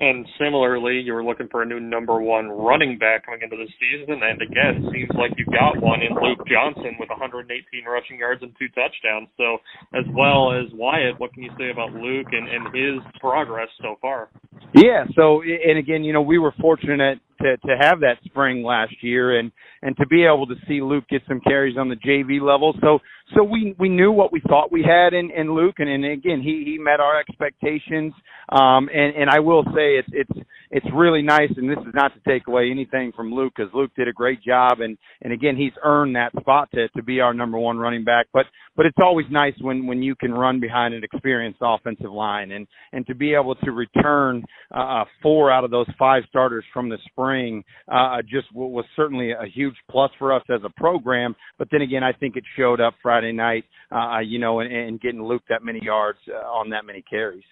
And similarly, you were looking for a new number one running back coming into the season, and again, seems like you got one in Luke Johnson with 118 rushing yards and two touchdowns. So, as well as Wyatt, what can you say about Luke and, and his progress so far? Yeah. So, and again, you know, we were fortunate to to have that spring last year and and to be able to see Luke get some carries on the JV level. So so we we knew what we thought we had in in Luke and, and again he he met our expectations. Um and and I will say it's it's it's really nice and this is not to take away anything from Luke cuz Luke did a great job and and again he's earned that spot to to be our number 1 running back. But but it's always nice when when you can run behind an experienced offensive line and and to be able to return uh four out of those five starters from the spring spring uh, just was certainly a huge plus for us as a program. But then again, I think it showed up Friday night, uh, you know, and, and getting Luke that many yards uh, on that many carries.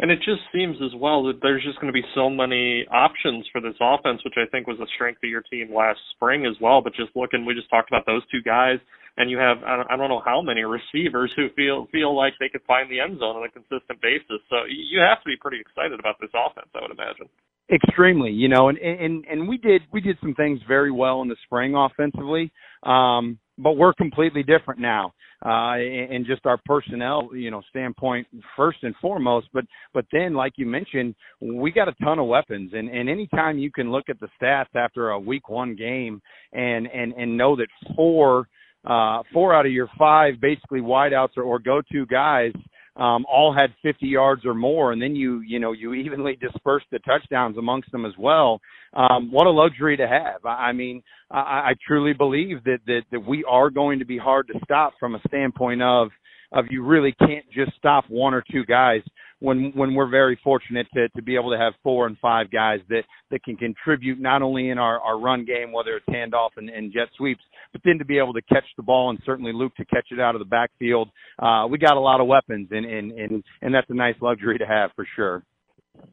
And it just seems as well that there's just going to be so many options for this offense, which I think was a strength of your team last spring as well. But just looking, we just talked about those two guys, and you have I don't know how many receivers who feel feel like they could find the end zone on a consistent basis. So you have to be pretty excited about this offense, I would imagine. Extremely, you know, and and and we did we did some things very well in the spring offensively, um, but we're completely different now, uh, and just our personnel, you know, standpoint first and foremost. But but then, like you mentioned, we got a ton of weapons, and and anytime you can look at the stats after a week one game and and and know that four uh, four out of your five basically wideouts or, or go to guys um, all had 50 yards or more, and then you you know you evenly (laughs) dispersed the touchdowns amongst them as well. Um, what a luxury to have! I, I mean, I, I truly believe that, that that we are going to be hard to stop from a standpoint of of you really can't just stop one or two guys when when we're very fortunate to to be able to have four and five guys that that can contribute not only in our our run game whether it's handoff and, and jet sweeps but then to be able to catch the ball and certainly Luke to catch it out of the backfield. Uh we got a lot of weapons and and and and that's a nice luxury to have for sure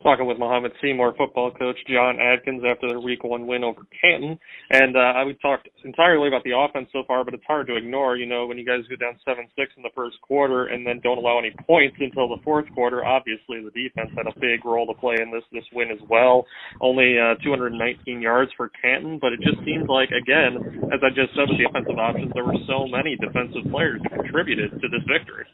talking with Mahomet Seymour football coach Jon Adkins after their week one win over Canton. And uh, we talked entirely about the offense so far, but it's hard to ignore, you know, when you guys go down 7 6 in the first quarter and then don't allow any points until the fourth quarter, obviously the defense had a big role to play in this, this win as well. Only uh, 219 yards for Canton, but it just seems like, again, as I just said with the offensive options, there were so many defensive players who contributed to this victory.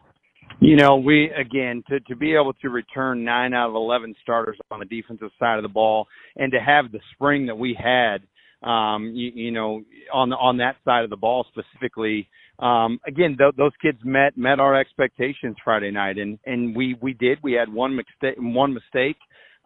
You know, we again to to be able to return nine out of eleven starters on the defensive side of the ball, and to have the spring that we had, um, you, you know, on the, on that side of the ball specifically. Um, again, th- those kids met met our expectations Friday night, and and we we did. We had one mistake one mistake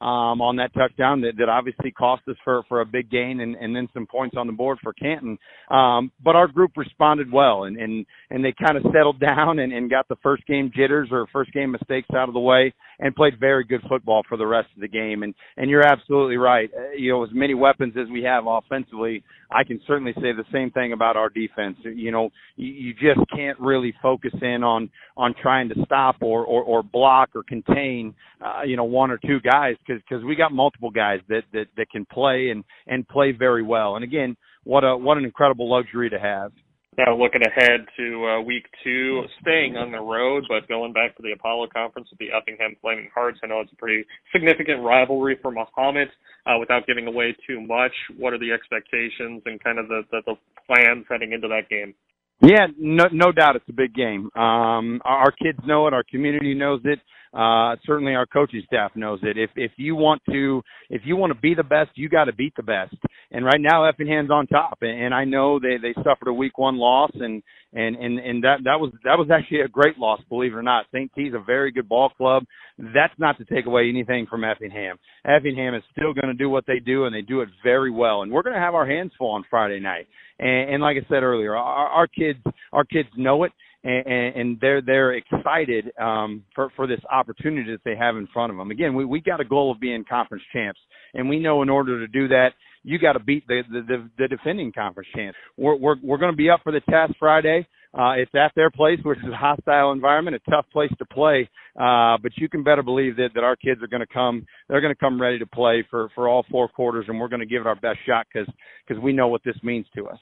um, on that touchdown that, that obviously cost us for, for a big gain and, and then some points on the board for Canton. Um, but our group responded well and, and, and they kind of settled (laughs) down and, and got the first game jitters or first game mistakes out of the way and played very good football for the rest of the game. And, and you're absolutely right. Uh, you know, as many weapons as we have offensively, I can certainly say the same thing about our defense. You know, you, you just can't really focus in on, on trying to stop or, or, or block or contain, uh, you know, one or two guys because because we got multiple guys that that that can play and and play very well. And again, what a what an incredible luxury to have. Now looking ahead to uh, week two, staying on the road, but going back to the Apollo Conference with the Effingham Flaming Hearts. I know it's a pretty significant rivalry for Mahomet. Uh, without giving away too much, what are the expectations and kind of the, the, the plans heading into that game? Yeah, no, no doubt it's a big game. Um, our kids know it. Our community knows it. Uh, certainly our coaching staff knows it. If, if you want to, if you want to be the best, you got to beat the best. And right now Effingham's on top. And, and I know they, they suffered a week one loss and, and, and, and that, that was, that was actually a great loss, believe it or not. St. T's a very good ball club. That's not to take away anything from Effingham. Effingham is still going to do what they do and they do it very well. And we're going to have our hands full on Friday night. And, and like I said earlier, our, our kids, our kids know it and, and they're they're excited um, for for this opportunity that they have in front of them. Again, we we got a goal of being conference champs, and we know in order to do that, you got to beat the, the the the defending conference champs. We're we're we're going to be up for the test Friday. Uh, it's at their place, which is a hostile environment, a tough place to play. Uh, but you can better believe that, that our kids are going to come, they're going to come ready to play for, for all four quarters, and we're going to give it our best shot because because we know what this means to us.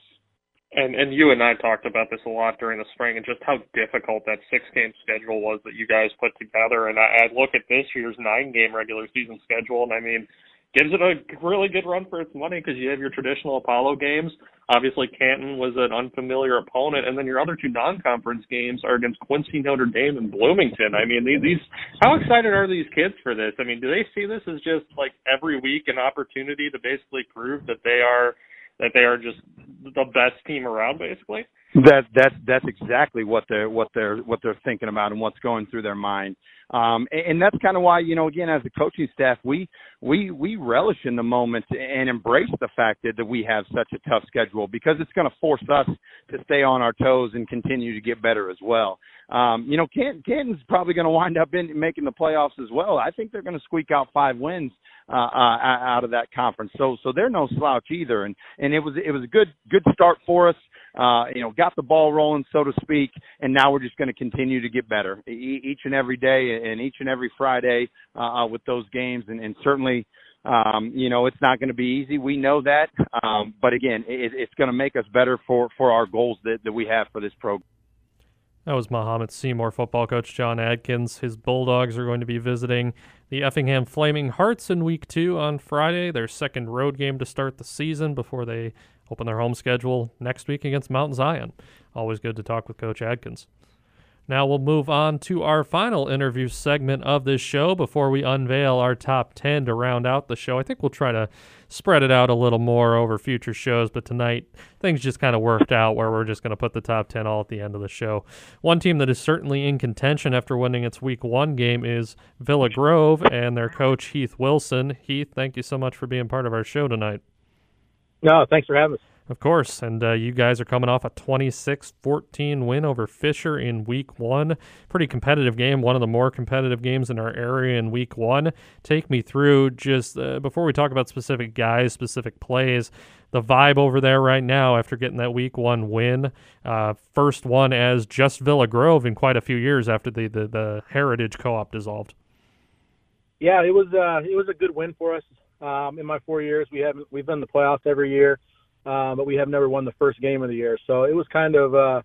And and you and I talked about this a lot during the spring and just how difficult that six game schedule was that you guys put together. And I, I look at this year's nine game regular season schedule, and I mean, gives it a really good run for its money because you have your traditional Apollo games. Obviously, Canton was an unfamiliar opponent, and then your other two non-conference games are against Quincy, Notre Dame, and Bloomington. I mean, these, these how excited are these kids for this? I mean, do they see this as just like every week an opportunity to basically prove that they are that they are just the best team around, basically? That that's that's exactly what they're what they're what they're thinking about and what's going through their mind. Um, and, and that's kind of why you know again as a coaching staff we we we relish in the moment and embrace the fact that, that we have such a tough schedule because it's going to force us to stay on our toes and continue to get better as well. Um, you know, Canton, Canton's probably going to wind up in making the playoffs as well. I think they're going to squeak out five wins uh, uh, out of that conference. So so they're no slouch either. And and it was it was a good good start for us uh, you know, got the ball rolling, so to speak, and now we're just going to continue to get better e- each and every day and each and every Friday uh, with those games, and, and certainly. Um, you know, it's not going to be easy. We know that, um, but again, it, it's going to make us better for for our goals that, that we have for this program. That was Mahomet Seymour football coach John Adkins. His Bulldogs are going to be visiting the Effingham Flaming Hearts in week two on Friday, their second road game to start the season before they open their home schedule next week against Mount Zion. Always good to talk with Coach Adkins. Now we'll move on to our final interview segment of this show before we unveil our top 10 to round out the show. I think we'll try to spread it out a little more over future shows, but tonight things just kind of worked out where we're just going to put the top 10 all at the end of the show. One team that is certainly in contention after winning its week one game is Villa Grove and their coach Heath Wilson. Heath, thank you so much for being part of our show tonight. No, thanks for having us. Of course, and uh, you guys are coming off a 26-14 win over Fisher in Week One. Pretty competitive game, one of the more competitive games in our area in Week One. Take me through just uh, before we talk about specific guys, specific plays, the vibe over there right now after getting that Week One win. Uh, first one as just Villa Grove in quite a few years after the the, the Heritage Co-op dissolved. Yeah, it was uh, it was a good win for us. Um, in my four years, we haven't we've been in the playoffs every year, uh, but we have never won the first game of the year. So it was kind of uh,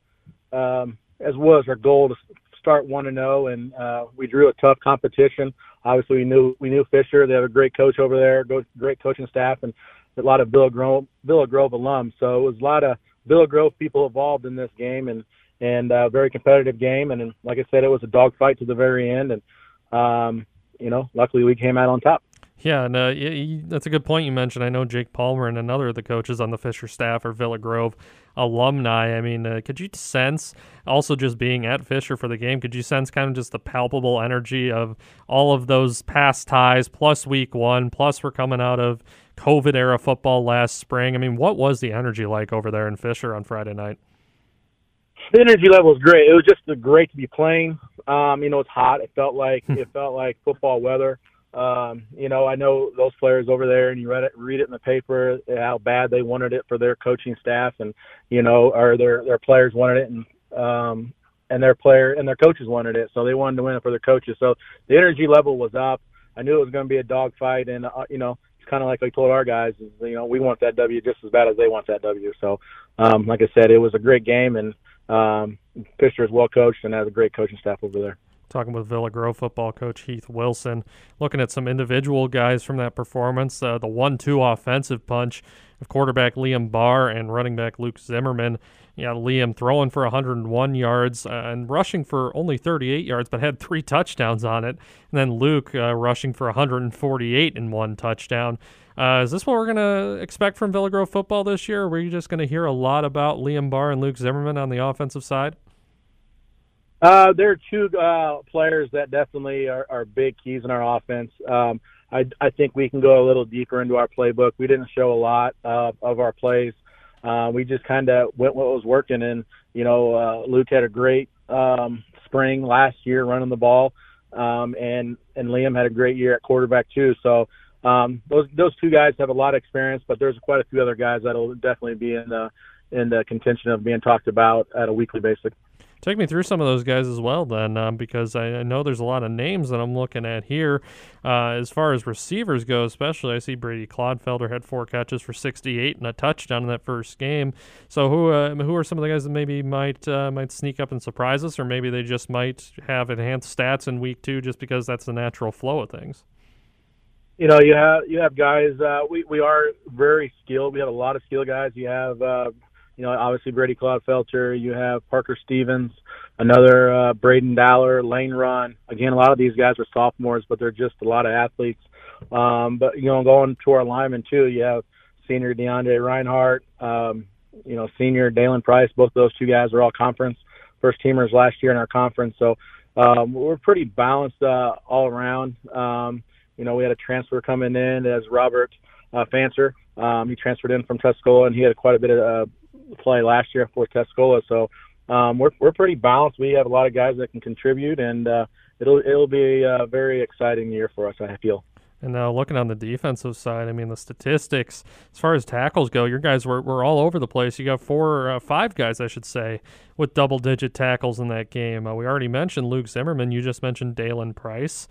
um, as was our goal to start one and zero, and uh, we drew a tough competition. Obviously, we knew we knew Fisher. They have a great coach over there, great coaching staff, and a lot of Villa Grove Villa Grove alums. So it was a lot of Villa Grove people involved in this game, and and a uh, very competitive game. And, and like I said, it was a dogfight to the very end, and um, you know, luckily we came out on top. Yeah, and uh, that's a good point you mentioned. I know Jake Palmer and another of the coaches on the Fisher staff are Villa Grove alumni. I mean, uh, could you sense, also just being at Fisher for the game, could you sense kind of just the palpable energy of all of those past ties, plus week one, plus we're coming out of COVID era football last spring? I mean, what was the energy like over there in Fisher on Friday night? The energy level was great. It was just great to be playing. Um, you know, it's hot. It felt like it felt like football weather. Um, you know, I know those players over there, and you read it, read it in the paper how bad they wanted it for their coaching staff, and you know, or their their players wanted it, and um, and their player and their coaches wanted it, so they wanted to win it for their coaches. So the energy level was up. I knew it was going to be a dogfight, and uh, you know, it's kind of like I told our guys, is, you know, we want that W just as bad as they want that W. So, um, like I said, it was a great game, and um, Fisher is well coached and has a great coaching staff over there talking with Villa Grove football coach Heath Wilson, looking at some individual guys from that performance. Uh, the one-two offensive punch of quarterback Liam Barr and running back Luke Zimmerman. Yeah, Liam throwing for 101 yards uh, and rushing for only 38 yards, but had three touchdowns on it. And then Luke uh, rushing for 148 in one touchdown. Uh, is this what we're going to expect from Villa Grove football this year? Or are you just going to hear a lot about Liam Barr and Luke Zimmerman on the offensive side? Uh, there are two uh, players that definitely are, are big keys in our offense. Um, I, I think we can go a little deeper into our playbook. We didn't show a lot uh, of our plays uh, we just kind of went what was working. And you know, uh, Luke had a great um, spring last year running the ball, um, and and Liam had a great year at quarterback too. So um, those those two guys have a lot of experience, but there's quite a few other guys that'll definitely be in the in the contention of being talked about at a weekly basis. Take me through some of those guys as well, then, um, because I, I, know there's a lot of names that I'm looking at here. Uh, as far as receivers go, especially, I see Brady Clodfelder had four catches for 68 and a touchdown in that first game. So, who uh, who are some of the guys that maybe might uh, might sneak up and surprise us, or maybe they just might have enhanced stats in week two, just because that's the natural flow of things? You know, you have you have guys. Uh, we we are very skilled. We have a lot of skilled guys. You have uh, you know, obviously Brady Clodfelter. You have Parker Stevens, another uh, Braden Dowler, Lane Run. Again, a lot of these guys are sophomores, but they're just a lot of athletes. Um, but you know, going to our linemen too, you have senior DeAndre Reinhardt, um, you know, senior Dalen Price. Both those two guys are all conference first teamers last year in our conference. So um, we're pretty balanced uh, all around. Um, you know, we had a transfer coming in as Robert uh, Fancer. Um, he transferred in from Tuscola, and he had quite a bit of uh, play last year for Tuscola. So um, we're we're pretty balanced. We have a lot of guys that can contribute, and uh, it'll it'll be a very exciting year for us. I feel. And now looking on the defensive side, I mean the statistics as far as tackles go, your guys were, were all over the place. You got four, uh, five guys, I should say, with double-digit tackles in that game. Uh, we already mentioned Luke Zimmerman. You just mentioned Dalen Price.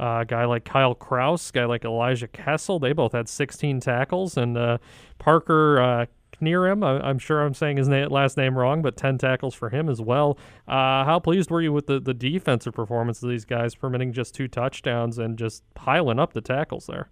Uh, a guy like Kyle Kraus, guy like Elijah Kessel, they both had 16 tackles, and uh, Parker near him. I, am sure I'm saying his na- last name wrong, but 10 tackles for him as well. Uh, how pleased were you with the, the defensive performance of these guys, permitting just two touchdowns and just piling up the tackles there?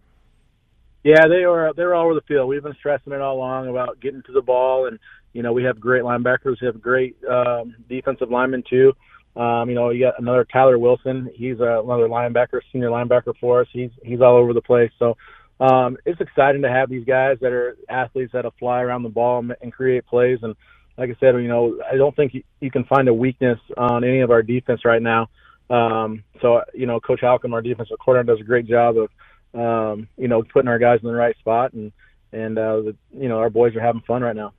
Yeah, they were they were all over the field. We've been stressing it all along about getting to the ball, and you know we have great linebackers. We have great um, defensive linemen too. Um, you know, you got another Tyler Wilson. He's uh, another linebacker, senior linebacker for us. He's he's all over the place. So um, it's exciting to have these guys that are athletes that'll fly around the ball and, and create plays. And like I said, you know, I don't think you, you can find a weakness on any of our defense right now. Um, so you know, Coach Halcomb, our defensive coordinator, does a great job of um, you know putting our guys in the right spot, and and uh, the, you know our boys are having fun right now.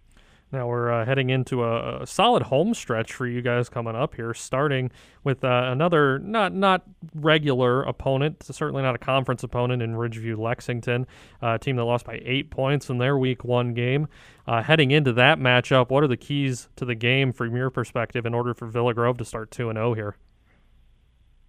Now we're uh, heading into a, a, solid home stretch for you guys coming up here, starting with uh, another not not regular opponent, certainly not a conference opponent in Ridgeview Lexington, uh, a team that lost by eight points in their Week One game. Uh, heading into that matchup, what are the keys to the game from your perspective in order for Villa Grove to start two and zero oh here?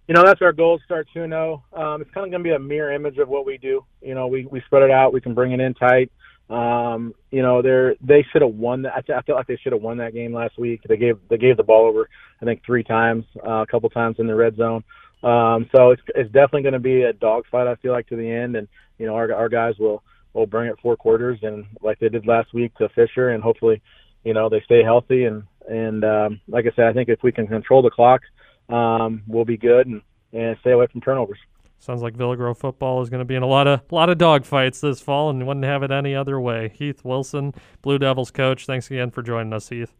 You know that's our goal start two and zero. Oh. Um, it's kind of going to be a mirror image of what we do. You know, we we spread it out. We can bring it in tight. Um, you know, they're they should have won that. I feel like they should have won that game last week. They gave they gave the ball over, I think, three times, uh, a couple times in the red zone. Um, so it's it's definitely going to be a dogfight. I feel like to the end, and you know, our our guys will will bring it four quarters, and like they did last week to Fisher, and hopefully, you know, they stay healthy. And and um, like I said, I think if we can control the clock, um, we'll be good and and stay away from turnovers. Sounds like Villa Grove football is going to be in a lot of a lot of dogfights this fall, and wouldn't have it any other way. Heath Wilson, Blue Devils coach. Thanks again for joining us, Heath.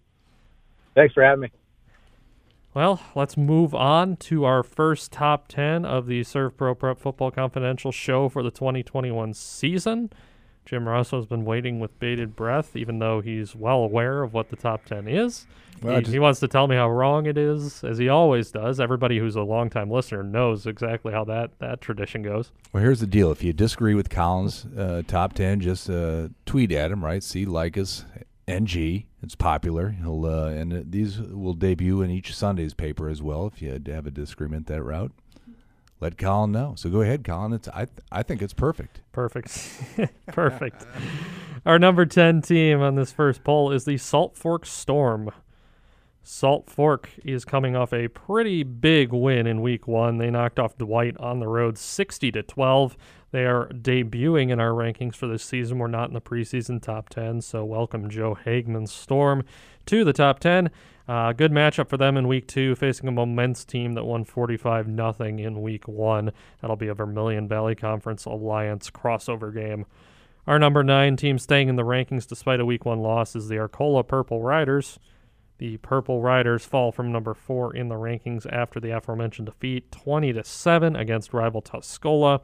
Thanks for having me. Well, let's move on to our first top 10 of the ServPro Prep Football Confidential show for the 2021 season. Jim Rossow has been waiting with bated breath, even though he's well aware of what the top 10 is. Well, he, just, he, wants to tell me how wrong it is, as he always does. Everybody who's a longtime listener knows exactly how that, that tradition goes. Well, here's the deal. If you disagree with Colin's uh, top 10, just uh, tweet at him, right? See like us, NG. It's popular. He'll uh, And these will debut in each Sunday's paper as well if you have a disagreement that route let Colin know. So go ahead, Colin. It's I I think it's perfect. Perfect. (laughs) perfect. Our number 10 team on this first poll is the Salt Fork Storm. Salt Fork is coming off a pretty big win in week 1. They knocked off Dwight on the road 60 to 12. They are debuting in our rankings for this season. We're not in the preseason top 10, so welcome Joe Hagman's Storm to the top 10. Uh, good matchup for them in week two, facing a Momence team that won 45 nothing in week one. That'll be a Vermilion Valley Conference Alliance crossover game. Our number nine team staying in the rankings despite a week one loss is the Arcola Purple Riders. The Purple Riders fall from number four in the rankings after the aforementioned defeat, 20 to seven against rival Tuscola.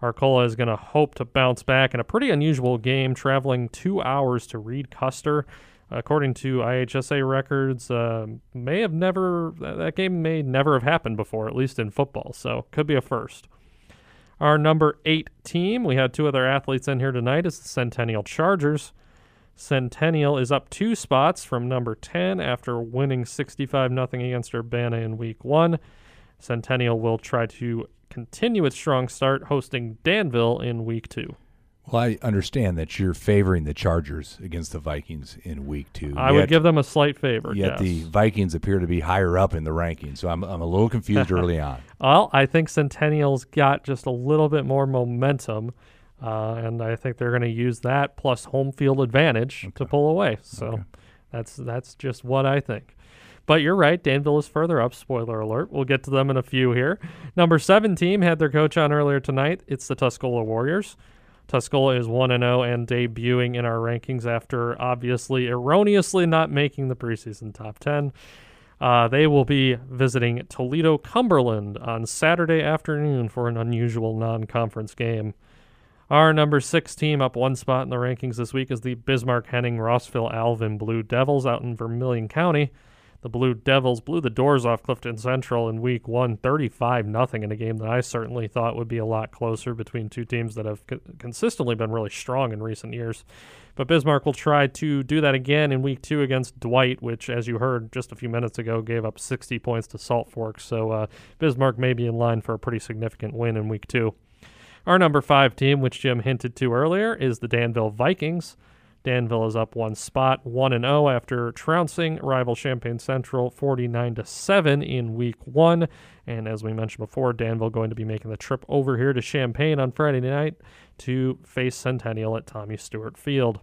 Arcola is going to hope to bounce back in a pretty unusual game, traveling two hours to Reed Custer. According to IHSA records, uh, may have never that game may never have happened before, at least in football. So could be a first. Our number eight team, we had two other athletes in here tonight, is the Centennial Chargers. Centennial is up two spots from number 10 after winning 65 0 against Urbana in week one. Centennial will try to continue its strong start, hosting Danville in week two. Well, I understand that you're favoring the Chargers against the Vikings in week two. I would give them a slight favor. Yet yes. the Vikings appear to be higher up in the rankings, so I'm, I'm a little confused early (laughs) on. Well, I think Centennial's got just a little bit more momentum, uh, and I think they're going to use that plus home field advantage okay. to pull away. So okay. that's that's just what I think. But you're right, Danville is further up. Spoiler alert. We'll get to them in a few here. Number seven team had their coach on earlier tonight. It's the Tuscola Warriors. Tuscola is 1 0 and debuting in our rankings after obviously erroneously not making the preseason top 10. Uh, they will be visiting Toledo Cumberland on Saturday afternoon for an unusual non conference game. Our number six team up one spot in the rankings this week is the Bismarck Henning Rossville Alvin Blue Devils out in Vermilion County. The Blue Devils blew the doors off Clifton Central in week one, 35 nothing in a game that I certainly thought would be a lot closer between two teams that have co- consistently been really strong in recent years. But Bismarck will try to do that again in week two against Dwight, which, as you heard just a few minutes ago, gave up 60 points to Salt Fork. So uh, Bismarck may be in line for a pretty significant win in week two. Our number five team, which Jim hinted to earlier, is the Danville Vikings. Danville is up one spot, 1 and 0 after trouncing rival Champaign Central 49 to 7 in week 1. And as we mentioned before, Danville going to be making the trip over here to Champaign on Friday night to face Centennial at Tommy Stewart Field.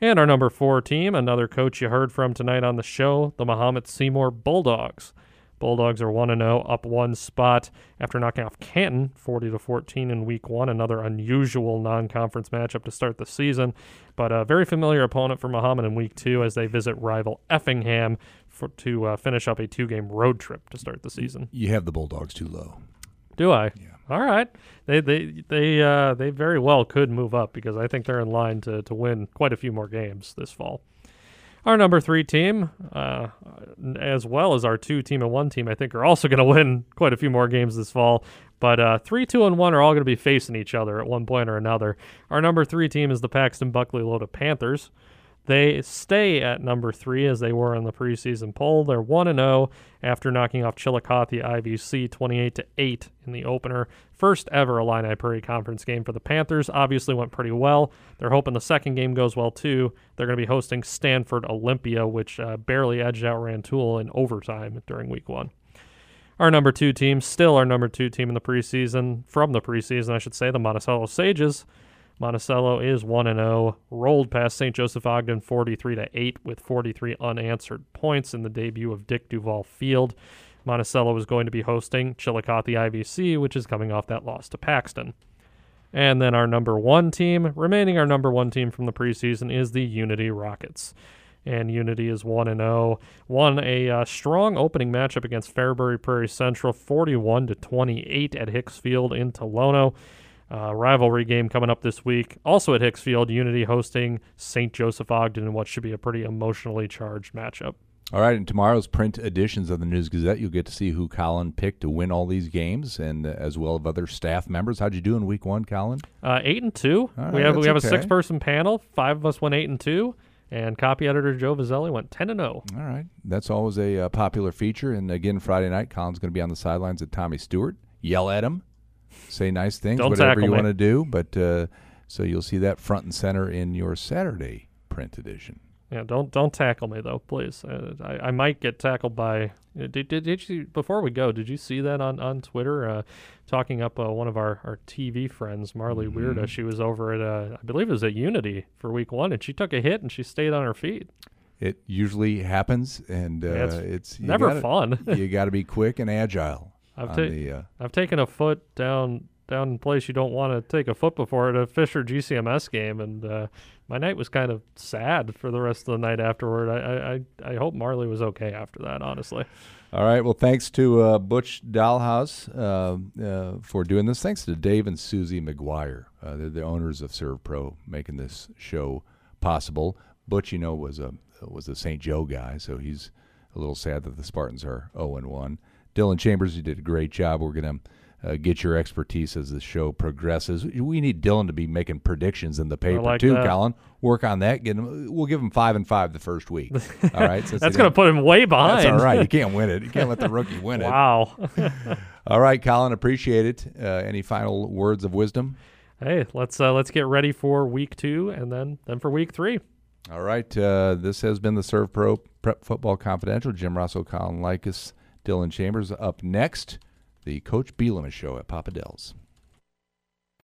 And our number 4 team, another coach you heard from tonight on the show, the Mahomet Seymour Bulldogs. Bulldogs are 1 0, up one spot after knocking off Canton 40 to 14 in week 1, another unusual non-conference matchup to start the season, but a very familiar opponent for Mahomet in week 2 as they visit rival Effingham for, to uh, finish up a two-game road trip to start the season. You have the Bulldogs too low. Do I? Yeah. All right. They they they uh, they very well could move up because I think they're in line to to win quite a few more games this fall. Our number three team, uh, as well as our two team and one team, I think are also going to win quite a few more games this fall. But uh, three, two, and one are all going to be facing each other at one point or another. Our number three team is the Paxton Buckley Loda Panthers. They stay at number three as they were in the preseason poll. They're one and zero oh after knocking off Chillicothe IVC twenty eight to eight in the opener. First ever Illini Prairie Conference game for the Panthers. Obviously went pretty well. They're hoping the second game goes well too. They're going to be hosting Stanford Olympia, which uh, barely edged out Rantoul in overtime during Week One. Our number two team, still our number two team in the preseason, from the preseason, I should say, the Monticello Sages Monticello is 1 0, rolled past St. Joseph Ogden 43 8 with 43 unanswered points in the debut of Dick Duval Field. Monticello is going to be hosting Chillicothe IVC, which is coming off that loss to Paxton. And then our number one team, remaining our number one team from the preseason, is the Unity Rockets. And Unity is 1 0. Won a uh, strong opening matchup against Fairbury Prairie Central 41 28 at Hicks Field in Tolono. Uh, rivalry game coming up this week. Also at Hicks Field. Unity hosting St. Joseph Ogden in what should be a pretty emotionally charged matchup. All right, in tomorrow's print editions of the News Gazette, you'll get to see who Colin picked to win all these games, and uh, as well as other staff members. How'd you do in Week One, Colin? Uh, eight and two. Right, we have we have okay. a six person panel. Five of us went eight and two, and copy editor Joe Vozzelli went ten and zero. All right, that's always a uh, popular feature. And again, Friday night, Colin's going to be on the sidelines at Tommy Stewart. Yell at him, say nice things, Don't whatever you want to do. But uh, so you'll see that front and center in your Saturday print edition. Yeah, don't don't tackle me though, please. Uh, I, I might get tackled by. uh, Did, did, did you before we go? Did you see that on on Twitter? Uh, talking up uh, one of our, our TV friends, Marley Mm-hmm. Weirda. She was over at uh, I believe it was at Unity for week one, and she took a hit and she stayed on her feet. It usually happens, and uh, Yeah, it's it's, never gotta- fun. (laughs) you got to be quick and agile. I've, ta- the, uh, I've taken a foot down down in place you don't want to take a foot before at a Fisher GCMS game, and uh, my night was kind of sad for the rest of the night afterward. I I, I hope Marley was okay after that, honestly. All right. Well, thanks to uh, Butch Dollhouse uh, uh, for doing this. Thanks to Dave and Susie McGuire. Uh, they're the owners of ServPro, making this show possible. Butch, you know, was a was a St. Joe guy, so he's a little sad that the Spartans are 0 and 1. Dylan Chambers, you did a great job. We're going to uh, get your expertise as the show progresses. We need Dylan to be making predictions in the paper like too, that. Colin. Work on that. Get him, we'll give him five and five the first week. (laughs) All right, That's going to put him way behind. That's all right. You (laughs) can't win it. You can't let the rookie win it. Wow. (laughs) all right, Colin. Appreciate it. Uh, any final words of wisdom? Hey, let's uh, let's get ready for week two, and then then for week three. All right. Uh, this has been the ServPro Prep Football Confidential. Jim Rossow, Colin Likas, Dylan Chambers. Up next, the Coach Bielema Show at Papa Del's.